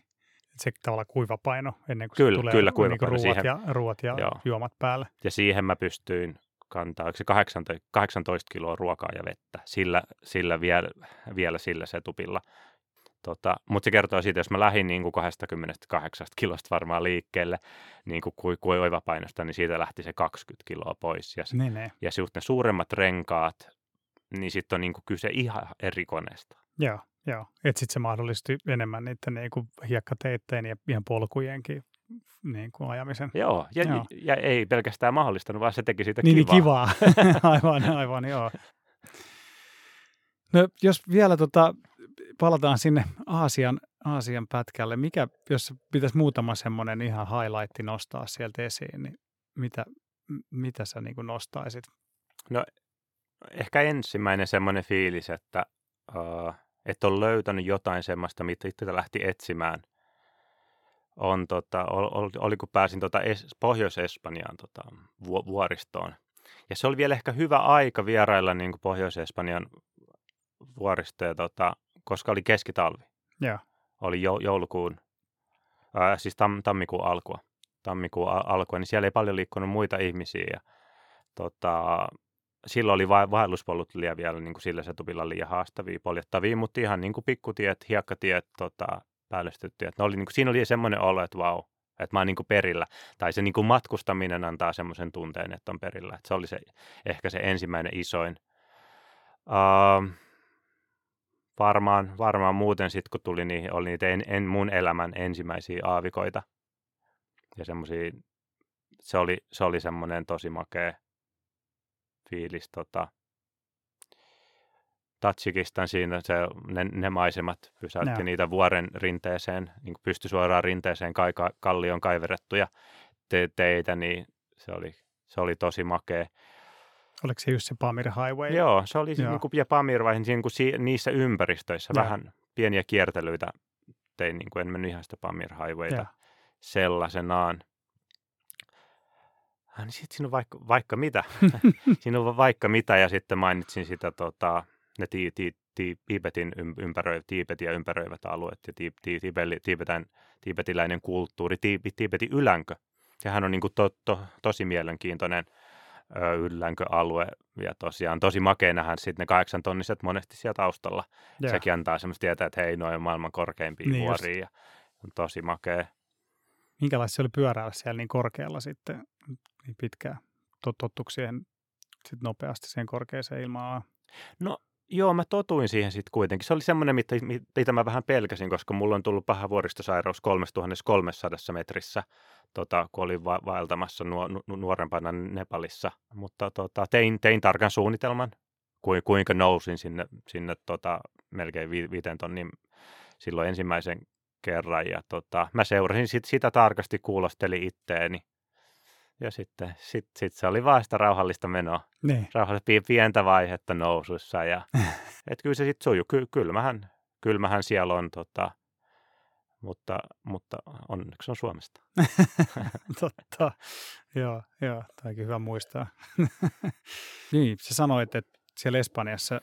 Se tavallaan kuiva paino ennen kuin kyllä, se tulee kyllä, kuiva niin paino ruoat, siihen. ja, ruoat ja Joo. juomat päälle. Ja siihen mä pystyin kantaa, oliko se 18, 18 kiloa ruokaa ja vettä, sillä, sillä vielä, vielä sillä setupilla. Tota, mutta se kertoo siitä, jos mä lähdin niin kuin 28 kilosta varmaan liikkeelle niin kuin kui, kui oivapainosta, niin siitä lähti se 20 kiloa pois. Ja, se, Niin, niin. ja just ne suuremmat renkaat, niin sitten on niin kuin kyse ihan eri koneesta. Joo, joo. Et sit se mahdollisti enemmän niiden niin kuin hiekkateitteen ja ihan polkujenkin niin kuin ajamisen. Joo, ja, Joo. ja ei pelkästään mahdollistanut, vaan se teki siitä Niin, niin kivaa. kivaa. aivan, aivan, joo. No jos vielä tota, palataan sinne Aasian, Aasian pätkälle, mikä, jos pitäisi muutama semmoinen ihan highlight nostaa sieltä esiin, niin mitä, mitä sä niin kuin nostaisit? ehkä ensimmäinen semmoinen fiilis, että, uh, että on löytänyt jotain semmoista, mitä itse lähti etsimään, on, tota, oli, oli kun pääsin tota es, Pohjois-Espanjaan tota, vu, vuoristoon. Ja se oli vielä ehkä hyvä aika vierailla niin kuin Pohjois-Espanjan vuoristoja, tota, koska oli keskitalvi. Joo, Oli jo, joulukuun, ää, siis tam, tammikuun alkua. Tammikuun alkua, niin siellä ei paljon liikkunut muita ihmisiä. Ja, tota, silloin oli va- vaelluspollut liian vielä niin kuin sillä setupilla liian haastavia, poljettavia, mutta ihan niin kuin pikkutiet, hiekkatiet, tota, päällystyttiet. Ne oli, niin kuin, siinä oli semmoinen olo, että vau, että mä oon niin kuin perillä. Tai se niin kuin matkustaminen antaa semmoisen tunteen, että on perillä. Että se oli se, ehkä se ensimmäinen isoin. Uh, varmaan, varmaan muuten sitten, kun tuli niihin, oli niitä en, en mun elämän ensimmäisiä aavikoita. Ja semmoisia, se oli, se oli semmoinen tosi makea fiilis. Tota, Tatsikistan siinä se, ne, ne maisemat pysäytti Joo. niitä vuoren rinteeseen, niin pysty suoraan rinteeseen kai, ka, kallion kaiverettuja te, teitä, niin se oli, se oli tosi makea. oliko se just se Pamir Highway? Joo, se oli Joo. Joo. Niin kuin, ja Pamir vai niin kuin si, niissä ympäristöissä Joo. vähän pieniä kiertelyitä tein, niin kuin en mennyt ihan sitä Pamir Highwayta Joo. sellaisenaan. Ah, niin sitten siinä on vaikka, vaikka mitä. siinä on vaikka mitä ja sitten mainitsin sitä tota, ne ti, ti, ti, Tiibetin ym- ympäröi, Tiibetia ympäröivät alueet ja ti, ti, tiibeli- tiibetän, tiibetiläinen kulttuuri, ti, Tiibetin ylänkö. Sehän on niin kuin to, to, tosi mielenkiintoinen yllänköalue ja tosiaan tosi makea nähdä sitten ne kahdeksan tonniset monesti siellä taustalla. Joo. Sekin antaa semmoista tietää, että hei, noin maailman korkeimpia Niin vuoria ja on tosi makea. Minkälaista se oli pyöräillä siellä niin korkealla sitten niin pitkään? Tot- Tottuiko siihen sit nopeasti siihen korkeaseen ilmaan? No joo, mä totuin siihen sitten kuitenkin. Se oli semmoinen, mitä, mitä mä vähän pelkäsin, koska mulla on tullut paha vuoristosairaus 3300 metrissä, tota, kun olin va- vaeltamassa nuo, nu, nuorempana Nepalissa. Mutta tota, tein, tein tarkan suunnitelman, ku, kuinka nousin sinne, sinne tota, melkein vi, viiteen tonnin silloin ensimmäisen kerran. Ja tota, mä seurasin sit, sitä tarkasti, kuulostelin itteeni. Ja sitten sit, sit se oli vaan sitä rauhallista menoa Niin. rauhallista pi- pientä vaihetta nousussa. Ja, et kyllä se sitten sujuu. Ky- kylmähän, kylmähän siellä on, tota, mutta, mutta onneksi on Suomesta. Totta. joo, joo. Tämäkin hyvä muistaa. niin, sä sanoit, että siellä Espanjassa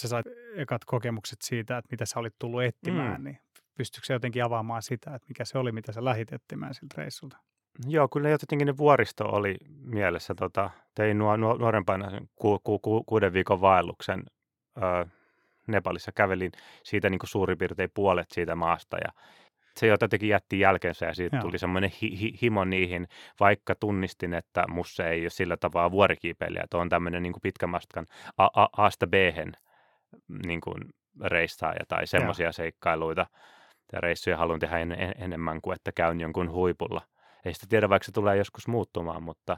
sä sait ekat kokemukset siitä, että mitä sä olit tullut etsimään, Mm. niin pystyykö sä jotenkin avaamaan sitä, että mikä se oli, mitä sä lähit etsimään siltä reissulta? Joo, kyllä jotenkin ne vuoristo oli mielessä. Tota, tein nuo, nuo, nuorempana ku, ku, ku, kuuden viikon vaelluksen ö, Nepalissa. Kävelin siitä niin kuin suurin piirtein puolet siitä maasta ja se jotenkin jätti jälkensä ja siitä Joo. tuli semmoinen hi, hi, himo niihin, vaikka tunnistin, että musta ei ole sillä tavalla vuorikiipeilijä, että on tämmöinen niin kuin pitkän matkan A, A, Asta b niin kuin reissaaja tai semmoisia seikkailuita ja reissuja haluan tehdä en, en, enemmän kuin että käyn jonkun huipulla. Ei sitä tiedä, vaikka se tulee joskus muuttumaan, mutta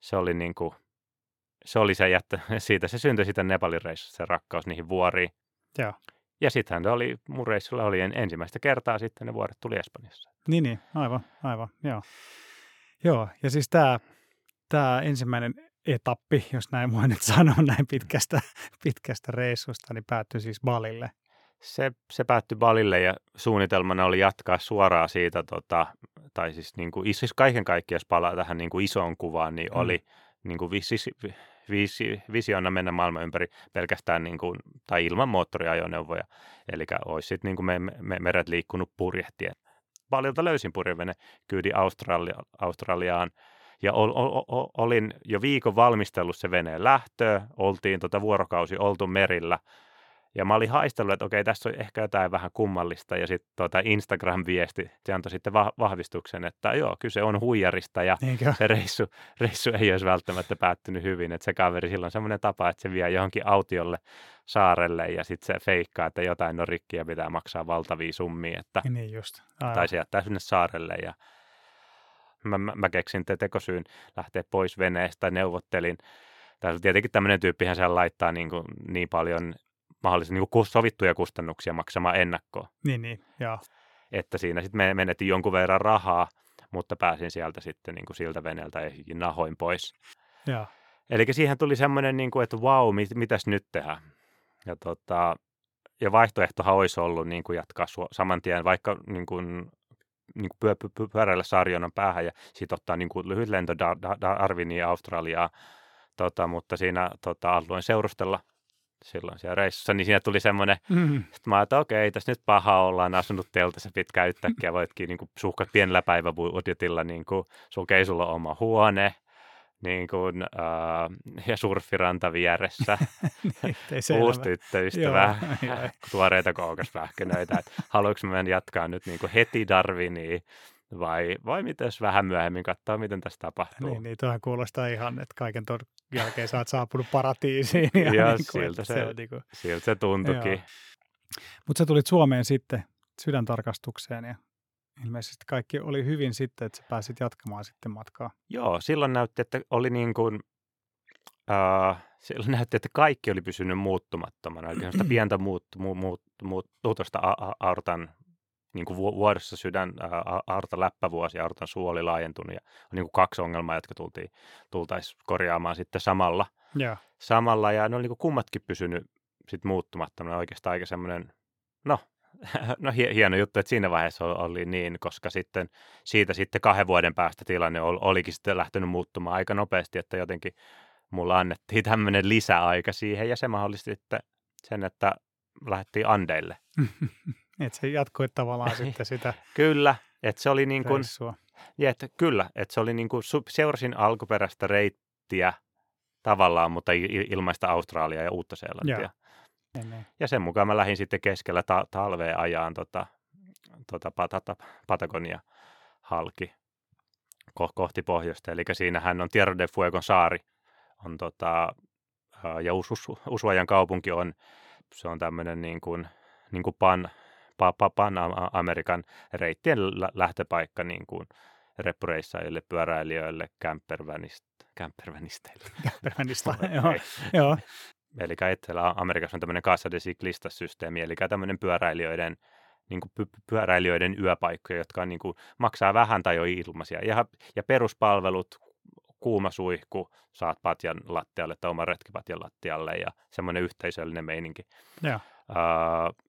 se oli niin kuin, se oli se jättä, siitä se syntyi siitä Nepalin reissusta, se rakkaus niihin vuoriin. Joo. Ja sittenhän ne oli, mun reissulla oli ensimmäistä kertaa sitten ne vuoret tuli Espanjassa. Niin, niin, aivan, aivan, joo. Joo, ja siis tämä, tämä ensimmäinen etappi, jos näin voi nyt sanoa näin pitkästä, pitkästä reissusta, niin päättyi siis Balille. Se, se päättyi Balille ja suunnitelmana oli jatkaa suoraan siitä, tota, tai siis, niin kuin, siis kaiken kaikkiaan, jos palaa tähän niin kuin isoon kuvaan, niin mm. oli niin kuin visi, visi, visiona mennä maailman ympäri pelkästään niin kuin, tai ilman moottoriajoneuvoja. Eli olisi sitten niin kuin me, me, meret liikkunut purjehtien. Balilta löysin purjevene, kyydin Australia, Australiaan ja ol, ol, ol, olin jo viikon valmistellut se veneen lähtöä, oltiin tota vuorokausi oltu merillä – ja mä olin haistellut, että okei, tässä on ehkä jotain vähän kummallista. Ja sitten tuota Instagram-viesti, se antoi sitten va- vahvistuksen, että joo, kyse on huijarista ja Eikö? se reissu, reissu ei olisi välttämättä päättynyt hyvin. Että se kaveri silloin semmoinen tapa, että se vie johonkin autiolle saarelle ja sitten se feikkaa, että jotain on rikki ja pitää maksaa valtavia summia. Että, niin just. Aivan. Tai se jättää sinne saarelle ja mä, mä, mä keksin te tekosyyn lähteä pois veneestä, neuvottelin. Tässä tietenkin tämmöinen tyyppihän siellä laittaa niin, kuin niin paljon mahdollisesti niin sovittuja kustannuksia maksamaan ennakkoon. Niin, niin, joo. Että siinä sitten me menetin jonkun verran rahaa, mutta pääsin sieltä sitten niin kuin siltä veneeltä nahoin pois. Joo. Eli siihen tuli semmoinen, niin kuin, että vau, mit, mitäs nyt tehdään? Ja, tota, ja vaihtoehtohan olisi ollut niin kuin jatkaa saman tien, vaikka niin kuin, niin kuin pyö, pyö, pyöräillä Sarjonan päähän ja sitten ottaa niin kuin lyhyt lento Darwiniin Australiaan. Tota, mutta siinä tota, alueen seurustella silloin siellä reissussa, niin siinä tuli semmoinen, mm. että mä että okei, tässä nyt paha ollaan asunut teltassa pitkään yhtäkkiä, voitkin niin kuin, suhkat pienellä päiväbudjetilla, niin kuin, sulkei sulla oma huone, niin kuin, uh, ja surffiranta vieressä, niin, uusi tyttöystävä, tuoreita kookospähkinöitä, että haluanko mä jatkaa nyt niin kuin heti Darwiniin, vai, vai mitäs vähän myöhemmin katsoa, miten tässä tapahtuu. Niin, niin tuohan kuulostaa ihan, että kaiken tuon jälkeen sä oot saapunut paratiisiin. Ja Joo, niin kuin, siltä, se, se, niin kuin... siltä se tuntuikin. Mutta sä tulit Suomeen sitten sydäntarkastukseen ja ilmeisesti kaikki oli hyvin sitten, että sä pääsit jatkamaan sitten matkaa. Joo, silloin näytti, että oli niin kuin, uh, silloin näytti, että kaikki oli pysynyt muuttumattomana. Eli pientä muut, muut, muut, muutosta aortan niin kuin vuodessa sydän, aortan läppävuosi ja aortan suoli laajentunut ja on niin kuin kaksi ongelmaa, jotka tultiin, tultaisiin korjaamaan sitten samalla. Ja. Samalla ja ne oli niin kuin kummatkin pysynyt sit muuttumattomana oikeastaan aika semmoinen, no, no hieno juttu, että siinä vaiheessa oli niin, koska sitten siitä sitten kahden vuoden päästä tilanne olikin sitten lähtenyt muuttumaan aika nopeasti, että jotenkin mulla annettiin tämmöinen lisäaika siihen ja se mahdollisti sitten sen, että lähdettiin Andeille. Että se jatkoi tavallaan sitten sitä Kyllä, että se oli niin kuin, ja että kyllä, että se oli niin kuin, seurasin alkuperäistä reittiä tavallaan, mutta ilmaista Australiaa ja Uutta-Seelantia. Niin, niin. Ja sen mukaan mä lähdin sitten keskellä ta- talvea ajaan tota, tota Patata, Patagonia halki ko- kohti pohjoista. Eli siinähän on Tierra de Fuegon saari on tota, ja Us- Ushuajan kaupunki on, se on tämmöinen niin kuin, niin kuin pan, Pan-Amerikan reittien lähtöpaikka niin kuin reppureissaajille, pyöräilijöille, campervänisteille. Campervänistä, joo. joo. Eli Etelä-Amerikassa on tämmöinen Casa de Ciclistas-systeemi, eli tämmöinen pyöräilijöiden niin kuin pyöräilijöiden yöpaikkoja, jotka on, niin kuin, maksaa vähän tai on ilmaisia. Ja, ja peruspalvelut, kuuma suihku, saat patjan lattialle tai oman retkipatjan lattialle ja semmoinen yhteisöllinen meininki. Ja.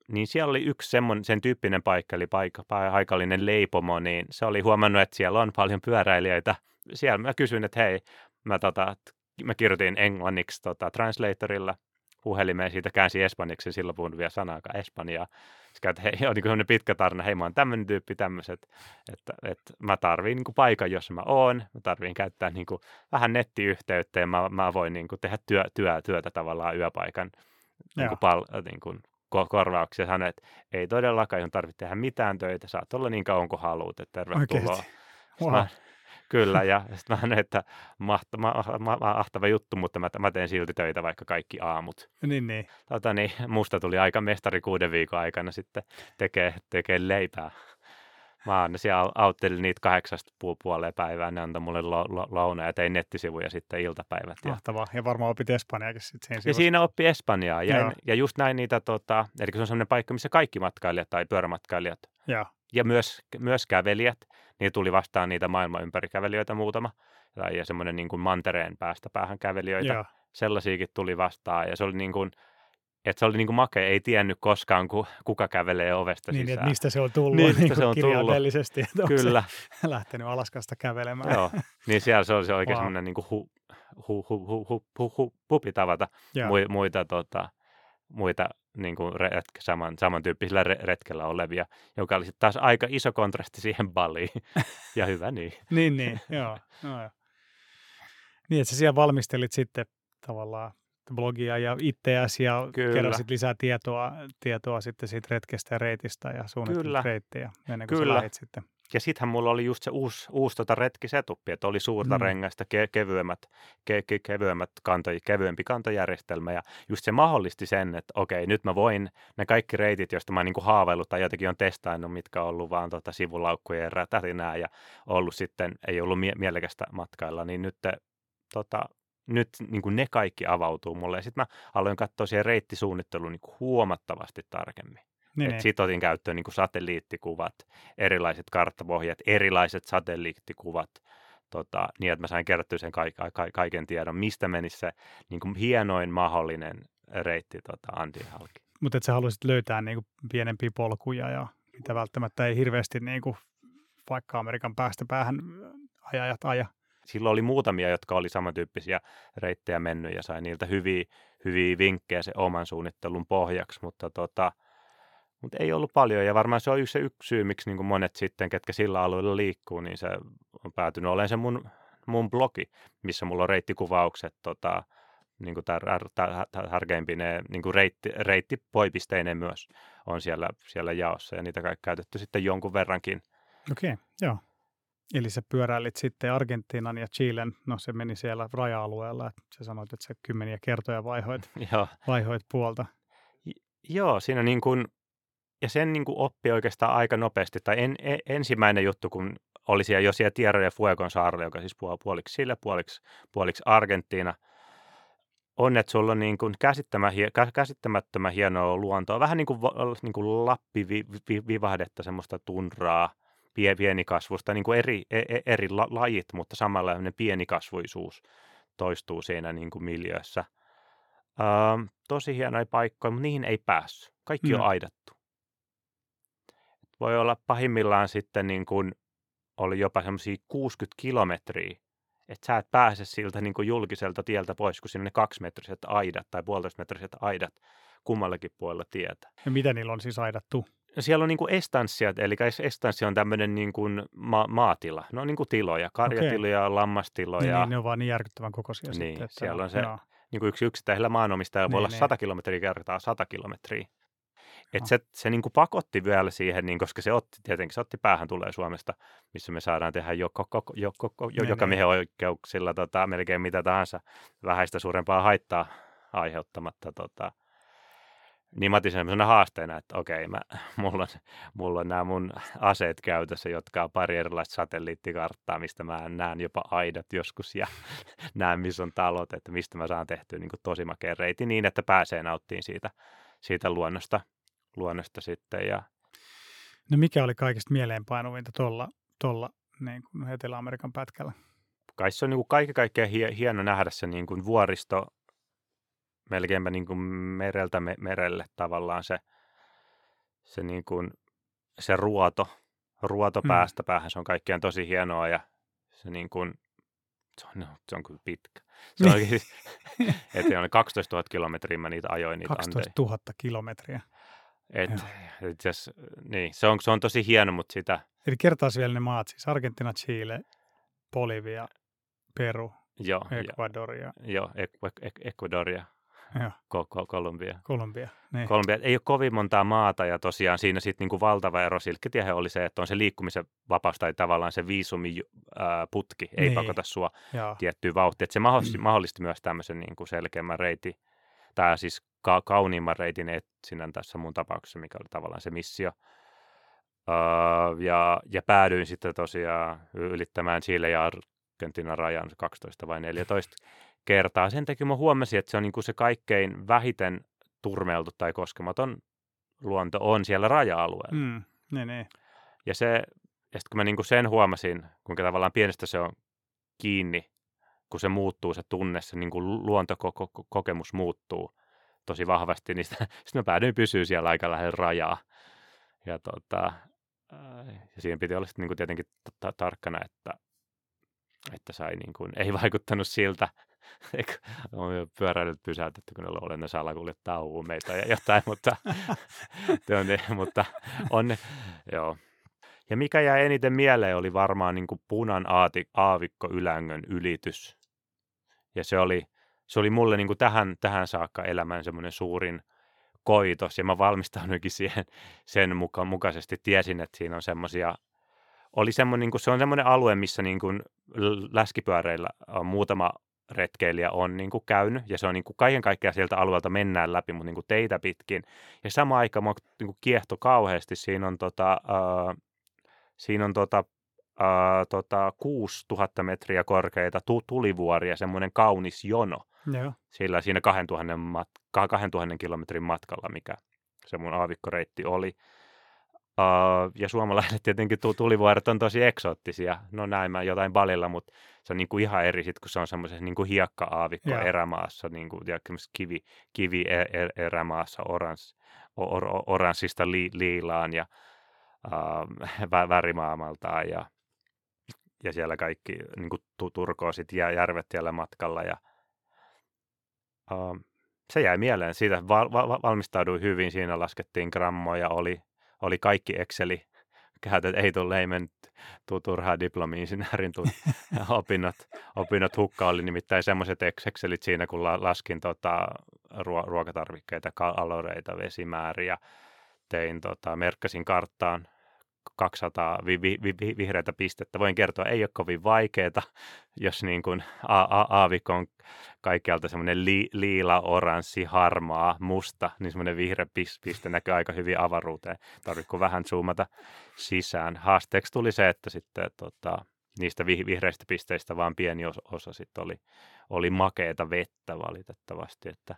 Niin siellä oli yksi semmoinen, sen tyyppinen paikka, eli paikka, paikallinen leipomo, niin se oli huomannut, että siellä on paljon pyöräilijöitä. Siellä mä kysyin, että hei, mä, tota, mä kirjoitin englanniksi tota, translatorilla puhelimeen, siitä käänsin espanjaksi, silloin puhun vielä sanaakaan espanjaa. Sitten että hei, on niin pitkä tarina, hei mä oon tämmöinen tyyppi tämmöiset, että, että mä tarviin niin paikan, jossa mä oon, mä tarviin käyttää niin kuin, vähän nettiyhteyttä ja mä, mä voin niin kuin, tehdä työ, työ, työtä tavallaan yöpaikan niin kuin, pal, niin kuin, korvauksia sanoa, että ei todellakaan, ei tarvitse tehdä mitään töitä, saat olla niin kauan kuin haluat, että tervetuloa. Wow. Mä, kyllä, ja sitten mä sanoin, että mahta, ma, ma, mahtava juttu, mutta mä, mä teen silti töitä vaikka kaikki aamut. Niin, niin. Tota, niin musta tuli aika mestari kuuden viikon aikana sitten tekee, tekee leipää. Mä aina siellä auttelin niitä kahdeksasta puoleen päivään, ne antoi mulle lo, lo, louna ja tein nettisivuja sitten iltapäivät. Ja, Mahtavaa. Ja varmaan opit espanjaakin sitten siinä ja sivussa. siinä oppi Espanjaa. Ja, en- ja just näin niitä, tota, eli se on sellainen paikka, missä kaikki matkailijat tai pyörämatkailijat Joo. ja myös, myös kävelijät, niin tuli vastaan niitä maailman ympäri kävelijöitä muutama. Tai ja semmoinen niin kuin mantereen päästä päähän kävelijöitä. Joo. Sellaisiakin tuli vastaan. Ja se oli niin kuin, että se oli niin kuin makea, ei tiennyt koskaan, ku, kuka kävelee ovesta Niin, että sisään. mistä se on tullut Niin, niin, se on tullut. kirjaimellisesti. Että onko Kyllä, se lähtenyt Alaskasta kävelemään. joo. Niin siellä se oli se oikein Wow. semmoinen niin kuin hu, hu, hu, hu, hu, hu, hu, hupi tavata Joo. mui- muita, tota, muita niin kuin retke, saman, samantyyppisillä re- retkellä olevia, joka oli sitten taas aika iso kontrasti siihen Baliin. ja hyvä niin. Niin, niin, joo. joo, joo. Niin, että sä siellä valmistelit sitten tavallaan blogia ja itseäsi ja Kyllä. keräsit lisää tietoa, tietoa sitten siitä retkestä ja reitistä ja suunnittelit Kyllä. reittejä ennen kuin Kyllä. sitten. Ja sittenhän mulla oli just se uusi, uusi tota retkisetuppi, että oli suurta Mm. rengasta, ke, kevyemmät, ke, ke, kevyemmät kanto, kevyempi kantojärjestelmä ja just se mahdollisti sen, että okei, nyt mä voin ne kaikki reitit, joista mä oon niin haaveillut tai jotenkin on testainnut, mitkä on ollut vaan tota sivulaukkuja ja rätärinää ja ollut sitten, ei ollut mie- mielekästä matkailla, niin nyt, tota, nyt niin kuin ne kaikki avautuu mulle. Ja sitten mä aloin katsoa siihen reittisuunnitteluun niin huomattavasti tarkemmin. Niin, niin. Sitten otin käyttöön niin kuin satelliittikuvat, erilaiset karttapohjat, erilaiset satelliittikuvat, tota, niin että mä sain kerättyä sen kaik- ka- kaiken tiedon, mistä menisi se niin kuin hienoin mahdollinen reitti tota, Andin halki. Mutta että sä haluaisit löytää niin kuin pienempiä polkuja ja mitä välttämättä ei hirveästi niin kuin vaikka Amerikan päästä päähän ajajat aja. Silloin oli muutamia, jotka oli samantyyppisiä reittejä mennyt ja sain niiltä hyviä, hyviä vinkkejä se oman suunnittelun pohjaksi, mutta tota, mutta ei ollut paljon ja varmaan se on yksi, yksi syy, miksi niin monet sitten, ketkä sillä alueella liikkuu, niin se on päätynyt olemaan se mun, mun blogi, missä mulla on reittikuvaukset tota, niin kuin tar, tar, tar, tarkeimpine niin kuin reitti, reittipoipisteineen myös on siellä, siellä jaossa ja niitä kaikki käytetty sitten jonkun verrankin. Okei, okay, joo. Eli sä pyöräilit sitten Argentiinan ja Chilen, no se meni siellä raja-alueella, että sä sanoit, että sä kymmeniä kertoja vaihoit, Joo, vaihoit puolta. Joo, siinä niin kuin, ja sen niin kuin oppi oikeastaan aika nopeasti. Tai en, en, ensimmäinen juttu, kun oli siellä jo siellä Tierra de Fuegon saarella, joka siis puol- puoliksi sille, puoliksi, puoliksi Argentiina, on, että sulla on niin kuin käsittämättömän hienoa luontoa. Vähän niin kuin, niin kuin lappivivahdetta, semmoista tunraa, pienikasvusta, niin kuin eri, e, e- eri la, lajit, mutta samalla pienikasvuisuus toistuu siinä niin kuin miljöössä. Ähm, tosi hienoja paikkoja, mutta niihin ei päässyt. Kaikki on Mm. aidattu. Voi olla pahimmillaan sitten niin kuin, oli jopa semmoisia 60 kilometriä, että sä et pääse siltä niin kuin julkiselta tieltä pois, kun siinä on ne kaksimetriset aidat tai puolitoistametriset aidat kummallakin puolella tietä. Ja mitä niillä on siis aidattu? Siellä on niin kuin estanssia, eli estanssi on tämmöinen niin kuin ma- maatila. No niin kuin tiloja, karjatiloja, lammastiloja. Niin, niin, ne on vaan niin järkyttävän kokoisia Niin, sitten. Että, siellä on se- joo. niin kuin yksi yksittäisellä maanomistajalla voi Niin, olla niin. 100 kilometriä kertaa 100 kilometriä. Et Joo. se, se niin kuin pakotti vielä siihen, niin koska se otti, tietenkin se otti päähän tulee Suomesta, missä me saadaan tehdä jo, koko, jo, koko, jo Niin, joka niin. miehen oikeuksilla tota, melkein mitä tahansa vähäistä suurempaa haittaa aiheuttamatta. Tota. Niin mä otin sellaisena haasteena, että okei, mä, mulla, on, mulla on nämä mun aseet käytössä, jotka on pari erilaista satelliittikarttaa, mistä mä näen jopa aidat joskus ja näen, missä on talot, että mistä mä saan tehtyä niin tosi makeen reitin niin, että pääsee nauttimaan siitä, siitä luonnosta, luonnosta sitten. Ja No mikä oli kaikista mieleenpainuvinta tuolla, tuolla niin kuin Etelä-Amerikan pätkällä? kai se on niin kuin kaiken kaikkiaan hie, hieno nähdä se niin kuin vuoristo melkeinpä niin kuin mereltä me, merelle tavallaan se, se, niin kuin, se ruoto, ruoto Mm. päästä päähän, se on kaikkiaan tosi hienoa ja se niin kuin, se on, se on kyllä pitkä. Se on oikein, että on 12 000 kilometriä mä niitä ajoin niitä 12 000 kilometriä. Et, Joo. et jos, niin, se, on, se on tosi hieno, mutta sitä, Eli kertaas vielä ne maat, siis Argentina, Chile, Bolivia, Peru, joo, Ecuadoria, joo, Ko- Ko- Kolumbia. Kolumbia. Niin. Kolumbia ei ole kovin montaa maata ja tosiaan siinä sitten niinku valtava ero silkkitiehe oli se, että on se liikkumisen vapaus tai tavallaan se viisumi ää, putki ei Niin. pakota sua Joo. tiettyyn vauhtiin. Et se mahdollisti, mahdollisti myös tämmöisen niinku selkeämmän reitin, tai siis ka- kauniimman reitin etsinnän tässä mun tapauksessa, mikä oli tavallaan se missio. Uh, ja, ja päädyin sitten tosiaan ylittämään Chile ja Argentiinan rajan 12 vai 14 kertaa. Sen takia mä huomasin, että se on niin kuin se kaikkein vähiten turmeltu tai koskematon luonto on siellä raja-alueella. Mm, ne, ne. Ja, se, ja sitten kun mä niin kuin sen huomasin, kuinka tavallaan pienestä se on kiinni, kun se muuttuu, se tunne, se niin kuin luontokokemus muuttuu tosi vahvasti, niin sitten mä päädyin pysyä siellä aika lähellä rajaa. Ja, tota, ja siinä piti olla sitten niin kuin tietenkin tarkkana, että, että sai niin kuin, ei vaikuttanut siltä, on pyöräilyt pysäytetty, kun ne olen ne salakuljettaa huumeita ja jotain, mutta, on, niin, mutta on ne, joo. Ja mikä jäi eniten mieleen oli varmaan niin kuin punan aati, aavikko ylängön ylitys. Ja se oli, se oli mulle niin kuin tähän, tähän saakka elämän semmoinen suurin koitos. Ja mä valmistauduinkin siihen sen muka, mukaisesti. Tiesin, että siinä on semmoisia oli semmoinen, niin kuin, se on semmoinen alue, missä niin kuin läskipyöreillä on muutama retkeilijä on niin kuin käynyt, ja se on niin kuin kaiken kaikkiaan sieltä alueelta mennään läpi, mutta niin kuin teitä pitkin. Ja sama aika mua niin kuin kiehto kauheasti, siinä on, tota, äh, siinä on tota, äh, tota 6000 metriä korkeita tu- tulivuoria, semmoinen kaunis jono. Joo. Sillä siinä 2000, mat- 2000 kilometrin matkalla, mikä se mun aavikkoreitti oli. Uh, ja suomalaisille tietenkin tulivuoret on tosi eksoottisia. No näin mä jotain balilla, mutta se on niinku ihan eri sit, kun se on semmoisessa niinku hiekka-aavikko Joo. erämaassa, niinku, kivi, kivi e, e, erämaassa orans, or, or, oranssista li, liilaan ja uh, värimaamaltaan ja, ja siellä kaikki niinku, turkoosit ja järvet siellä matkalla ja uh, se jäi mieleen siitä, val, val, valmistauduin hyvin, siinä laskettiin grammoja, oli oli kaikki Exceli käytöt, ei tule leimen turhaa diplomi-insinöörin opinnot, opinnot hukka oli nimittäin semmoiset Excelit siinä, kun laskin tota, ruokatarvikkeita, kaloreita, vesimääriä, tein, tota, merkkasin karttaan 200 vi- vi- vi- vihreitä pistettä. Voin kertoa, ei ole kovin vaikeaa, jos niin kuin aavikko on kaikkialta semmoinen li- liila, oranssi, harmaa, musta, niin semmoinen vihreä piste näkyy aika hyvin avaruuteen. Tarvitsetko vähän zoomata sisään. Haasteeksi tuli se, että sitten tota, niistä vi- vihreistä pisteistä vaan pieni osa, osa sitten oli, oli makeeta vettä valitettavasti, että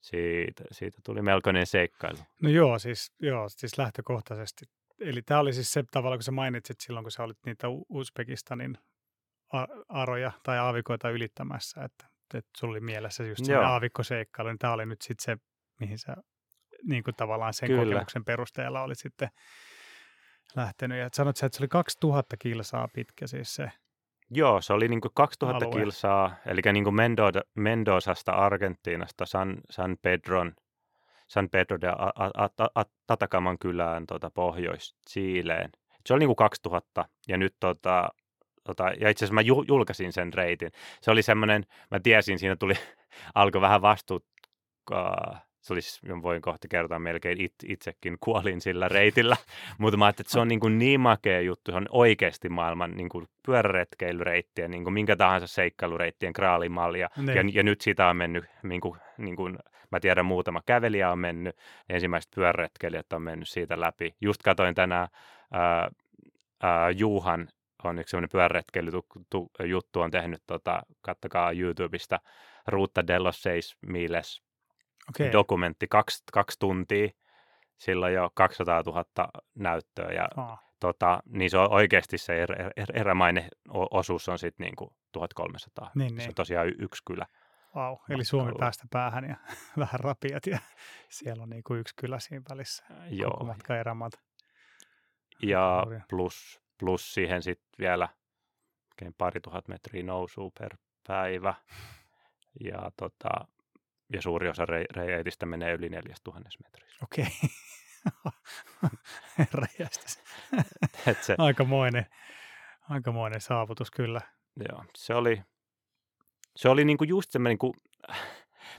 siitä, siitä tuli melkoinen seikkailu. No joo, siis, joo, siis lähtökohtaisesti eli tämä oli siis se tavalla, kun sä mainitsit silloin, kun sä olit niitä Uzbekistanin aroja tai aavikoita ylittämässä, että, että sulla oli mielessä just se aavikkoseikkailu, niin tämä oli nyt sitten se, mihin sä niin kuin tavallaan sen Kyllä. kokemuksen perusteella olit sitten lähtenyt. Ja sanoit sä, että se oli 2000 kilsaa pitkä siis se Joo, se oli niin kuin 2000 alue. kilsaa, eli niin kuin Mendozasta Argentiinasta San, San Pedron – San Pedro de Tatakaman kylään tuota, Pohjois-Chileen. Se oli niin kuin 2000 ja nyt tota, tota, ja itse asiassa mä julkaisin sen reitin. Se oli semmoinen, mä tiesin, siinä tuli, alkoi vähän vastuut, se oli, siis, voin kohta kertoa melkein it, itsekin kuolin sillä reitillä, mutta mä ajattelin, että se on niin, kuin niin makea juttu, se on oikeasti maailman niin kuin pyöräretkeilyreittien, niin kuin minkä tahansa seikkailureittien kraalimallia, ja, niin. ja nyt siitä on mennyt niin kuin, niin kuin Mä tiedän muutama kävelijä on mennyt, ensimmäiset pyöräretkeilijät on mennyt siitä läpi. Just katoin tänään ää, ää, Juuhan on yksi sellainen pyöräretkeilyjuttu on tehnyt, tota, kattokaa YouTubesta, Ruutta Dellos Seis Miles okay. dokumentti, kaksi, kaksi tuntia, silloin jo 200 000 näyttöä ja oh. tota, niin se on oikeasti se er, er, erämainen osuus on sitten niinku 1300. Niin, se niin. on tosiaan yksi kylä. Wow, eli Suomi päästä päähän ja vähän rapiat ja siellä on niin kuin yksi kylä siinä välissä. Joo. Koko matka erämaat. Ja plus, plus siihen sitten vielä pari tuhat metriä nousuu per päivä. Ja, tota, ja suuri osa reitistä menee yli neljästä tuhannessa metrissä. Okei. Okay. se, aikamoinen, aikamoinen saavutus kyllä. Joo, se oli, se oli niinku just semmoinen, niinku,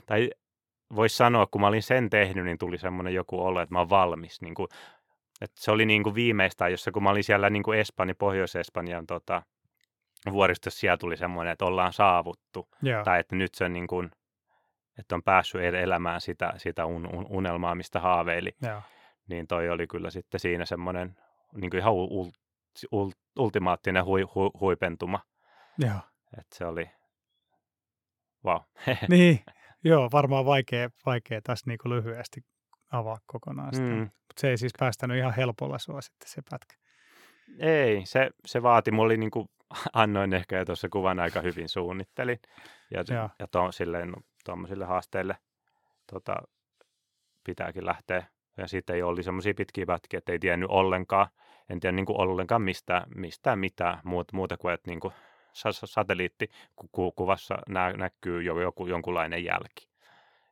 tai voisi sanoa, kun mä olin sen tehnyt, niin tuli semmoinen joku olo, että mä oon valmis. Niinku, että se oli niinku viimeistään, jossa kun mä olin siellä niinku Espanja, Pohjois-Espanjan tota, vuoristossa, siellä tuli semmoinen, että ollaan saavuttu. Yeah. Tai että nyt se on, niinku, että on päässyt elämään sitä, sitä un, un, unelmaa, mistä haaveili. Yeah. Niin toi oli kyllä sitten siinä semmoinen niin kuin ihan ul, ul, ultimaattinen hui, hui, huipentuma. Joo. Et se oli, wow. niin, joo, varmaan vaikea, vaikea tässä niin kuin lyhyesti avaa kokonaan sitä. Mm. Mutta se ei siis päästänyt ihan helpolla sua sitten se pätkä. Ei, se, se vaati, mulla oli niin kuin, annoin ehkä jo tuossa kuvan aika hyvin suunnittelin. Ja, ja. ja to, silleen, tuommoisille haasteille tota, pitääkin lähteä. Ja sitten ei ollut semmoisia pitkiä pätkiä, että ei tiennyt ollenkaan, en tiedä niin kuin ollenkaan mistään, mistään mitään muuta, muuta kuin, että niin kuin satelliittikuvassa nä, näkyy jo joku, jonkunlainen jälki.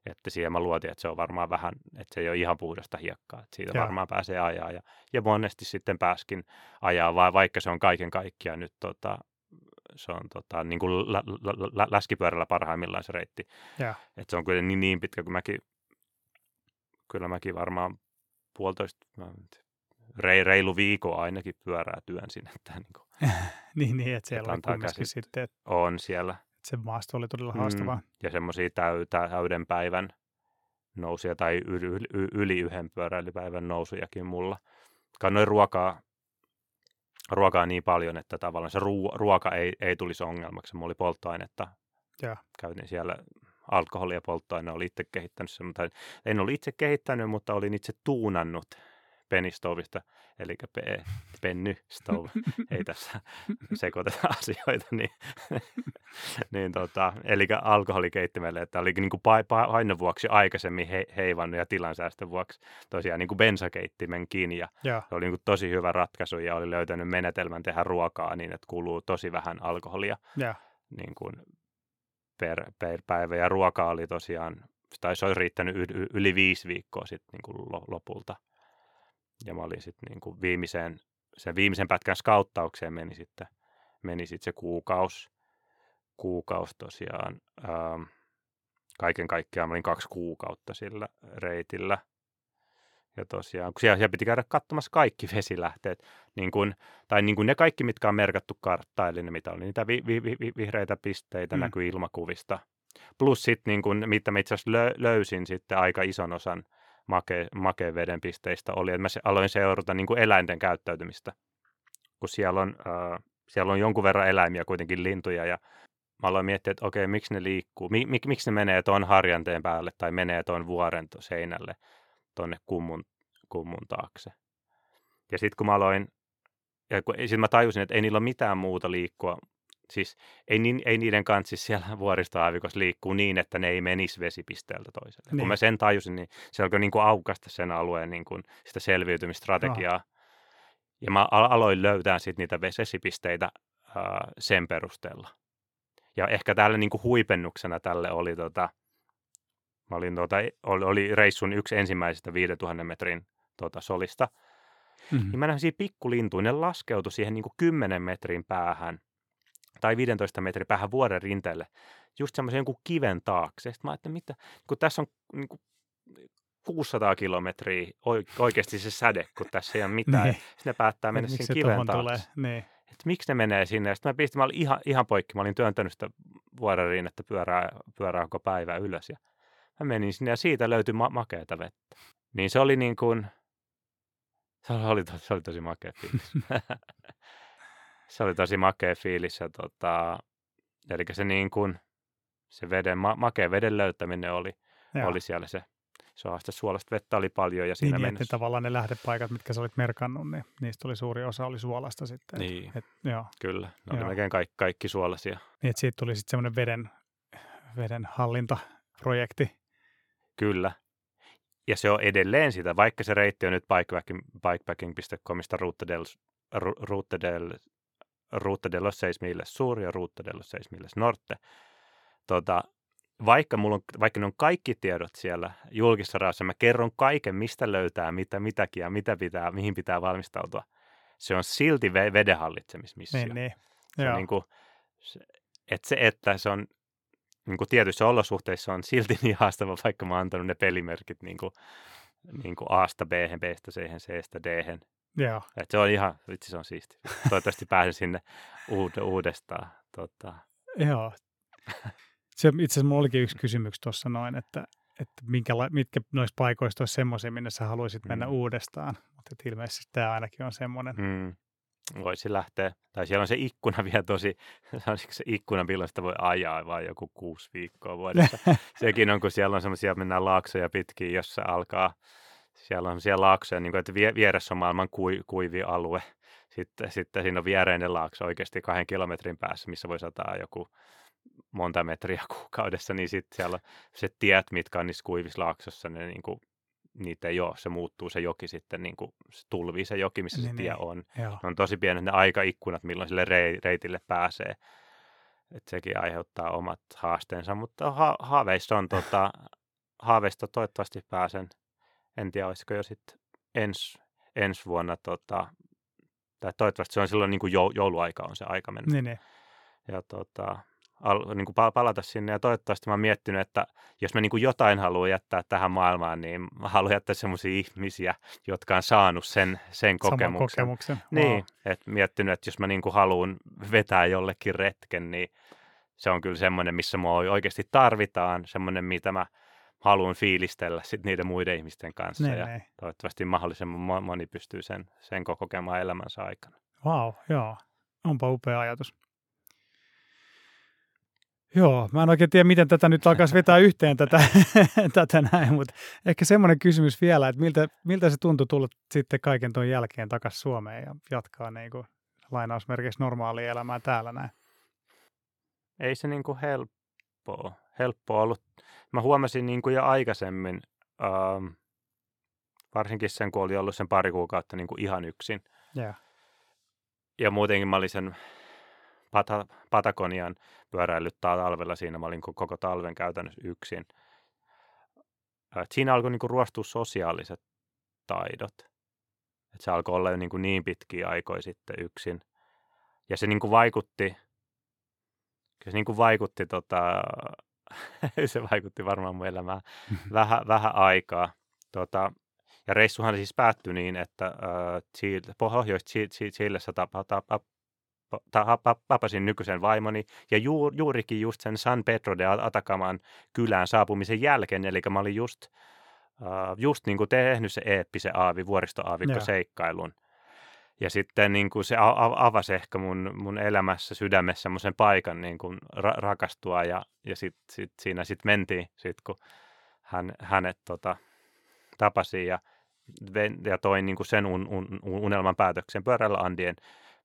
Että siihen mä luotin, että se on varmaan vähän, että se ei ole ihan puhdasta hiekkaa, että siitä Joo. varmaan pääsee ajaa. Ja, ja monesti sitten pääskin ajaa, vai, vaikka se on kaiken kaikkiaan nyt tota, se on tota, niin kuin lä- lä- lä- läskipyörällä parhaimmillaan se reitti. Ja. Et se on kyllä niin, niin pitkä, kuin mäkin, kyllä mäkin varmaan puolitoista, rei, reilu viikon ainakin pyörää työnsin. Että niin, kuin, niin, niin, että siellä että oli kumminkin sitten. Että, on siellä. Se maasto oli todella haastavaa. Mm, ja semmoisia täy, täyden päivän nousuja tai yli, yli, yhden pyöräilypäivän nousujakin mulla. Kannoin ruokaa ruokaa niin paljon, että tavallaan se ruo- ruoka ei, ei tulisi ongelmaksi. Mulla oli polttoainetta. Ja. Käytin siellä alkoholia polttoaine, oli itse kehittänyt sen, mutta en ollut itse kehittänyt, mutta olin itse tuunannut penistovista, eli pe, penny stove, ei tässä sekoiteta asioita, niin, niin tota, eli alkoholikeittimelle, että oli niin kuin painon vuoksi aikaisemmin he, heivannut ja tilansäästön vuoksi tosiaan niin kuin bensakeittimenkin ja, ja. oli niin kuin tosi hyvä ratkaisu ja oli löytänyt menetelmän tehdä ruokaa niin, että kuluu tosi vähän alkoholia ja. Niin kuin per, per päivä ja ruoka oli tosiaan, tai se olisi riittänyt yli viisi viikkoa sitten niin kuin lopulta. Ja mä olin sitten niin kuin viimeiseen, sen viimeisen pätkän skauttaukseen meni sitten, meni sitten se kuukaus, kuukaus tosiaan. Ähm, kaiken kaikkiaan mä olin kaksi kuukautta sillä reitillä. Ja tosiaan, kun siellä, siellä piti käydä katsomassa kaikki vesilähteet, niin kun, tai niin kuin ne kaikki, mitkä on merkattu karttaan, eli ne mitä oli, niitä vi, vi, vi, vihreitä pisteitä mm. näkyy ilmakuvista. Plus sitten, niin kun, mitä mä itse asiassa lö, löysin sitten aika ison osan make, makeen pisteistä oli, että mä aloin seurata niin kuin eläinten käyttäytymistä, kun siellä on, äh, siellä on jonkun verran eläimiä, kuitenkin lintuja, ja mä aloin miettiä, että okei, miksi ne liikkuu, mik, mik, miksi ne menee tuon harjanteen päälle tai menee tuon vuoren seinälle tuonne kummun, kummun taakse. Ja sitten kun mä aloin, ja kun, sit mä tajusin, että ei niillä ole mitään muuta liikkua siis ei, ni, ei niiden kanssa siis siellä vuoristoaavikossa liikkuu niin, että ne ei menisi vesipisteeltä toiselle. Niin. Kun mä sen tajusin, niin se alkoi niin kuin aukasta sen alueen niin kuin sitä selviytymistrategiaa. Oh. Ja mä aloin löytää sitten niitä vesipisteitä ää, sen perusteella. Ja ehkä tälle niin kuin huipennuksena tälle oli, tota, mä olin, tota, oli, oli reissun yksi ensimmäisistä 5000 metrin tota, solista. Mm-hmm. Niin mä näin pikkulintuja, ne laskeutui siihen niin kuin 10 metrin päähän tai 15 metrin päähän vuoren rinteelle, just semmoisen jonkun kiven taakse. Sitten mä ajattelin, mitä, kun tässä on niin kuin 600 kilometriä oikeasti se säde, kun tässä ei ole mitään. niin. Sitten ne päättää mennä sen kiven taakse. Tulee? Niin. Et miksi ne menee sinne? Sitten mä pistin, mä olin ihan, ihan poikki, mä olin työntänyt sitä vuoren rinnettä pyörää, pyörää koko päivä ylös. Ja mä menin sinne ja siitä löytyi ma- makeata vettä. Niin se oli niin kuin, se oli, se oli tosi makea fiilis. se oli tosi makea fiilis. Ja tota, eli se, niin kuin, se veden, ma- makea veden löytäminen oli, oli siellä se haaste. Suolasta vettä oli paljon ja siinä niin, mennessä... Niin, tavallaan ne lähdepaikat, mitkä sä olit merkannut, niin niistä oli suuri osa oli suolasta sitten. Niin, et, joo. kyllä. Ne oli melkein kaikki, kaikki suolaisia. Niin, että siitä tuli sitten semmoinen veden, veden hallintaprojekti. Kyllä. Ja se on edelleen sitä, vaikka se reitti on nyt bikepacking, bikepacking.comista Route del, Route del Ruta de los Seis Milles Sur ja Ruta de los Seis Milles Norte. Tota, vaikka, mulla on, vaikka ne on kaikki tiedot siellä julkisessa raassa, mä kerron kaiken, mistä löytää mitä, mitäkin ja mitä pitää, mihin pitää valmistautua. Se on silti veden hallitsemismissio. Niin, niin. Se, on niin kuin, se, että se, että se on niin kuin tietyissä olosuhteissa on silti niin haastava, vaikka mä oon antanut ne pelimerkit niin kuin, niin kuin A-sta B, B-stä C, C-stä D. Joo. Et se on ihan, vitsi se on siisti. Toivottavasti pääsen sinne uud- uudestaan. Tota. Joo. Se, itse asiassa minulla olikin yksi kysymys tuossa noin, että, että minkä, mitkä noista paikoista olisi semmoisia, minne sä haluaisit mennä Mm. uudestaan. Mutta ilmeisesti tämä ainakin on semmoinen. Mm. Voisi lähteä, tai siellä on se ikkuna vielä tosi, sanoisiko se ikkuna, milloin sitä voi ajaa, vai joku kuusi viikkoa vuodessa. Sekin on, kun siellä on semmoisia, mennään laaksoja pitkin, jossa alkaa, siellä on semmoisia laaksoja, niin kuin, että vie- vieressä on maailman kui, kuivi alue. Sitten, sitten siinä on viereinen laakso oikeasti kahden kilometrin päässä, missä voi sataa joku monta metriä kuukaudessa, niin sitten siellä on se tiet, mitkä on niissä kuivissa laaksossa, ne niin kuin, niitä ei ole, se muuttuu se joki sitten, niin kuin, se tulvii se joki, missä se Niin, tie niin. on. Joo. Ne on tosi pienet ne aikaikkunat, milloin sille rei- reitille pääsee. Et sekin aiheuttaa omat haasteensa, mutta ha- haaveissa on tota, haaveista toivottavasti pääsen. En tiedä, olisiko jo sitten ens, ensi vuonna, tota, tai toivottavasti se on silloin niin kuin jou- jouluaika on se aika mennä. Niin, niin. Ja tota, al, niin kuin pa- palata sinne ja toivottavasti mä oon miettinyt, että jos mä niin kuin jotain haluan jättää tähän maailmaan, niin mä haluan jättää sellaisia ihmisiä, jotka on saanut sen, sen Saman kokemuksen. kokemuksen. Niin, Wow. että miettinyt, että jos mä niin haluan vetää jollekin retken, niin se on kyllä semmoinen, missä mua oikeasti tarvitaan, semmoinen, mitä mä haluan fiilistellä sit niiden muiden ihmisten kanssa. Niin, ja niin. toivottavasti mahdollisimman mo- moni pystyy sen, sen ko- kokemaan elämänsä aikana. Wow, joo. Onpa upea ajatus. Joo, mä en oikein tiedä, miten tätä nyt alkaisi vetää yhteen tätä, tätä näin, mutta ehkä semmoinen kysymys vielä, että miltä, miltä se tuntui tulla sitten kaiken tuon jälkeen takaisin Suomeen ja jatkaa niin kuin lainausmerkeissä normaalia elämää täällä näin. Ei se niin kuin helppoa, helppoa ollut. Mä huomasin niin kuin jo aikaisemmin, ähm, varsinkin sen, kun oli ollut sen pari kuukautta niin kuin ihan yksin. Joo. ja muutenkin mä olin sen Pata, Patagonian pyöräillyt talvella siinä. Mä olin ko- koko talven käytännössä yksin. Ää, et Siinä alkoi niinku ruostua sosiaaliset taidot. Et se alkoi olla jo niinku niin pitkiä aikoja sitten yksin. Ja se niinku vaikutti, se niinku vaikutti, tota, se vaikutti varmaan mun elämään vähän, vähän aikaa. Tota, ja reissuhan siis päättyi niin, että äh, Pohjois-Chilessä tapa, tapasin nykyisen vaimoni ja juur, juurikin just sen San Pedro de Atacaman kylään saapumisen jälkeen, eli mä olin just, äh, just niin kuin tehnyt se eeppisen aavi, vuoristoaavikko seikkailun. Ja sitten niin kuin se avasi ehkä mun, mun elämässä, sydämessä semmoisen paikan niin kuin ra- rakastua ja, ja sit, sit, siinä sitten mentiin, sit kun hän, hänet tota, tapasin ja, ja toin niin kuin sen un, un, unelman päätöksen pyörällä Andien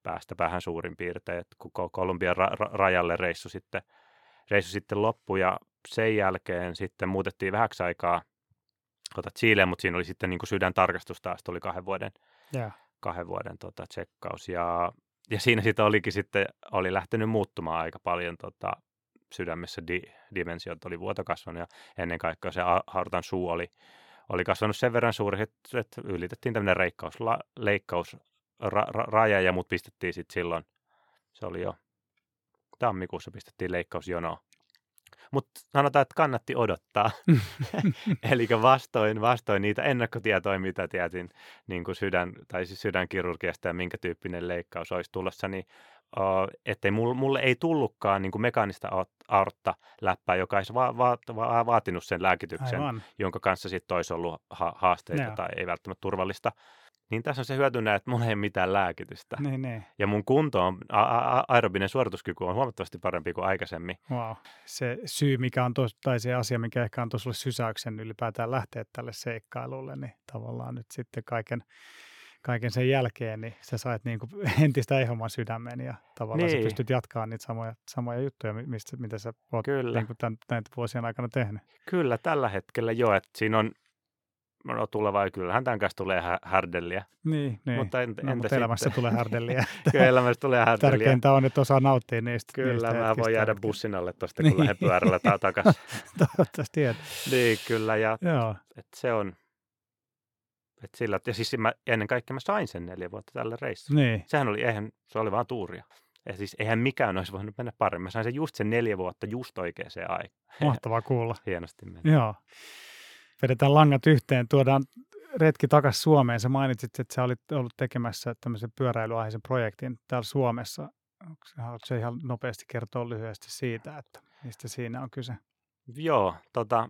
päästä päähän suurin piirtein, että kun Ko- Kolumbian ra- ra- rajalle reissu sitten, reissu sitten loppui ja sen jälkeen sitten muutettiin vähäksi aikaa Chileen, mutta siinä oli sitten niin kuin sydäntarkastus taas, tuli kahden vuoden, Joo. Kahden vuoden tota, tsekkaus. Ja, ja siinä sitten olikin sitten, oli lähtenyt muuttumaan aika paljon tota, sydämessä. Di, dimensiot oli vuoto kasvanut ja ennen kaikkea se aortan suu oli, oli kasvanut sen verran suuri, että, ylitettiin tämmöinen reikkaus, la, leikkaus ra, ra, raja ja mut pistettiin sitten silloin, se oli jo tammikuussa pistettiin leikkausjonoa. Mutta sanotaan, että kannatti odottaa. Eli vastoin, vastoin niitä ennakkotietoja, mitä tietin niin kuin sydän, tai siis sydänkirurgiasta ja minkä tyyppinen leikkaus olisi tulossa, niin uh, ettei mulle, mulle ei tullutkaan niin kuin mekaanista aortta läppää, joka olisi va- va- va- vaatinut sen lääkityksen, Aivan. jonka kanssa sitten olisi ollut ha- haasteita Joo. tai ei välttämättä turvallista. Niin tässä on se hyöty näin, että mulla ei mitään lääkitystä. Niin, niin. Ja mun kunto on, a- a- aerobinen suorituskyky on huomattavasti parempi kuin aikaisemmin. Wow. Se syy, mikä on tos, tai se asia, mikä ehkä on tuossa sysäyksen ylipäätään lähteä tälle seikkailulle, niin tavallaan nyt sitten kaiken, kaiken sen jälkeen, niin sä sait niin kuin entistä ehomman sydämen ja tavallaan niin. sä pystyt jatkaa niitä samoja, samoja juttuja, mi- mistä, mitä sä oot Kyllä. niin kuin tämän, näitä vuosien aikana tehnyt. Kyllä, tällä hetkellä jo, että siinä on, no tuleva, kyllähän tämän kanssa tulee hä- härdelliä, Niin, niin. mutta en, no, mutta elämässä sitten? tulee härdelliä. Kyllä elämässä tulee härdelliä. Tärkeintä on, että osaa nauttia niistä. Kyllä, niistä mä voin jäädä bussin alle tuosta, Niin. kun lähden pyörällä ta- takaisin. Toivottavasti tiedät. niin, kyllä, ja Joo, et se on, et sillä, ja siis mä, ennen kaikkea mä sain sen neljä vuotta tällä reissulla. niin. Sehän oli, eihän, se oli vaan tuuria. Ja siis eihän mikään olisi voinut mennä paremmin. Mä sain sen just sen neljä vuotta just oikeaan aikaan. Mahtavaa kuulla. Hienosti meni. Joo. Vedetään langat yhteen. Tuodaan retki takaisin Suomeen. Sä mainitsit, että sä olit ollut tekemässä tämmöisen pyöräilyaiheisen projektin täällä Suomessa. Se- Haluatko sä ihan nopeasti kertoa lyhyesti siitä, että mistä siinä on kyse? Joo, tota,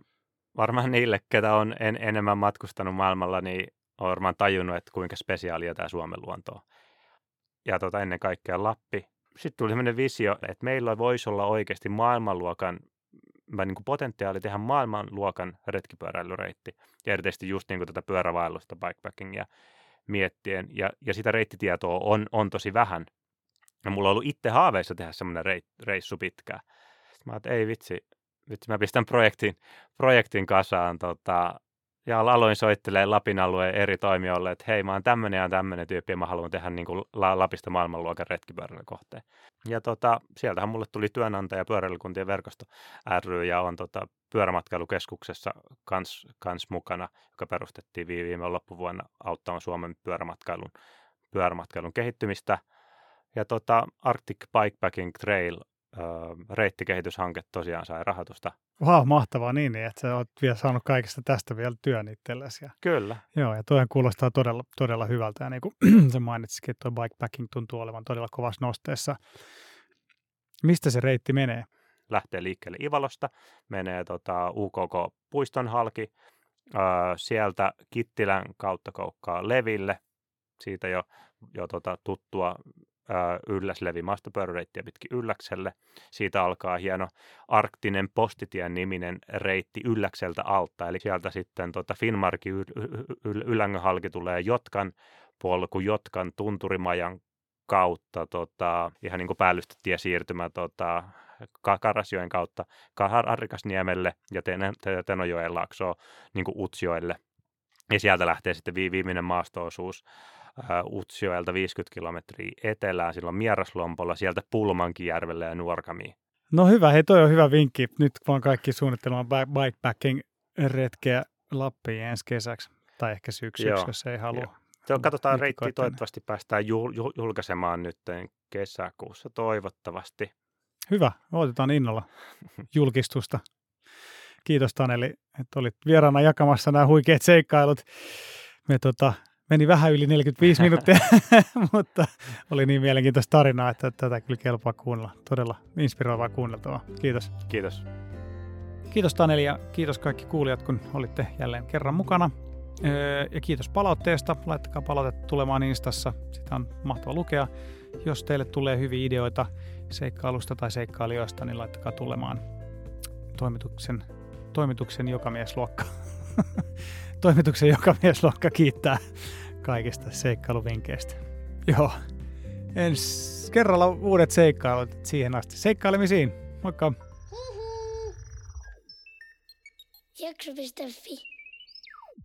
varmaan niille, ketä on en, enemmän matkustanut maailmalla, niin on varmaan tajunnut, että kuinka spesiaalia tämä Suomen luonto on. Ja tota, ennen kaikkea Lappi. Sitten tuli sellainen visio, että meillä voisi olla oikeasti maailmanluokan niin kuin potentiaali tehdä maailmanluokan retkipyöräilyreitti. Ja erityisesti just niin kuin tätä pyörävaellusta, bikepackingia miettien. Ja, ja sitä reittitietoa on, on tosi vähän. Ja mulla on ollut itse haaveissa tehdä semmoinen reissu pitkään. Sitten mä että ei vitsi, vitsi mä pistän projektin, projektin kasaan tota, ja aloin soittelee Lapin alueen eri toimijoille, että hei, mä oon tämmöinen ja tämmöinen tyyppi ja mä haluan tehdä niin kuin Lapista maailmanluokan retkipyöräilykohteen. Ja tota, sieltähän mulle tuli työnantaja pyöräilykuntien verkosto ry ja on tota, pyörämatkailukeskuksessa kans, kans mukana, joka perustettiin viime loppuvuonna auttamaan Suomen pyörämatkailun, pyörämatkailun kehittymistä. Ja tota, Arctic Bikepacking Trail reittikehityshanke tosiaan sai rahoitusta. Wow, mahtavaa niin, niin, että sä oot vielä saanut kaikesta tästä vielä työn itsellesi. Kyllä. Joo, ja toihan kuulostaa todella, todella hyvältä. Ja niin kuin sä mainitsikin, että tuo bikepacking tuntuu olevan todella kovassa nosteessa. Mistä se reitti menee? Lähtee liikkeelle Ivalosta, menee tota UKK-puiston halki, öö, sieltä Kittilän kautta koukkaa Leville, siitä jo, jo tota tuttua Ylläslevi maastopyöräreittiä pitkin Ylläkselle. Siitä alkaa hieno arktinen postitien niminen reitti Ylläkseltä alta, eli sieltä sitten tota Finnmarki Yl- halki tulee Jotkan polku, Jotkan tunturimajan kautta, tota, ihan niin kuin päällystetie siirtymä tota, Karasjoen kautta Harrikasniemelle ja Tenojoen laaksoon niin Utsjoelle. Ja sieltä lähtee sitten viimeinen maastoosuus Utsjoelta 50 kilometriä etelään, silloin Mieraslompolo, sieltä Pulmankijärvelle ja Nuorkamiin. No hyvä, hei toi on hyvä vinkki. Nyt vaan kaikki suunnittelemaan bikepacking-retkeä Lappiin ensi kesäksi, tai ehkä syksyksi, jos ei halua. Joo. Katsotaan reittiä, toivottavasti päästään jul- julkaisemaan nyt kesäkuussa, toivottavasti. Hyvä, otetaan innolla julkistusta. Kiitos Taneli, että olit vieraana jakamassa nämä huikeat seikkailut. Me tota, meni vähän yli 45 minuuttia, mutta oli niin mielenkiintoista tarinaa, että tätä kyllä kelpaa kuunnella. Todella inspiroivaa kuunneltavaa. Kiitos. Kiitos. Kiitos Taneli ja kiitos kaikki kuulijat, kun olitte jälleen kerran mukana. Öö, ja kiitos palautteesta. Laittakaa palautetta tulemaan Instassa. Sitä on mahtava lukea. Jos teille tulee hyviä ideoita seikkailusta tai seikkailijoista, niin laittakaa tulemaan toimituksen, toimituksen jokamiesluokka. toimituksen joka miesluokka kiittää kaikista seikkailuvinkkeistä. Joo. Ensi kerralla uudet seikkailut siihen asti. Seikkailemisiin. Moikka! Jakso.fi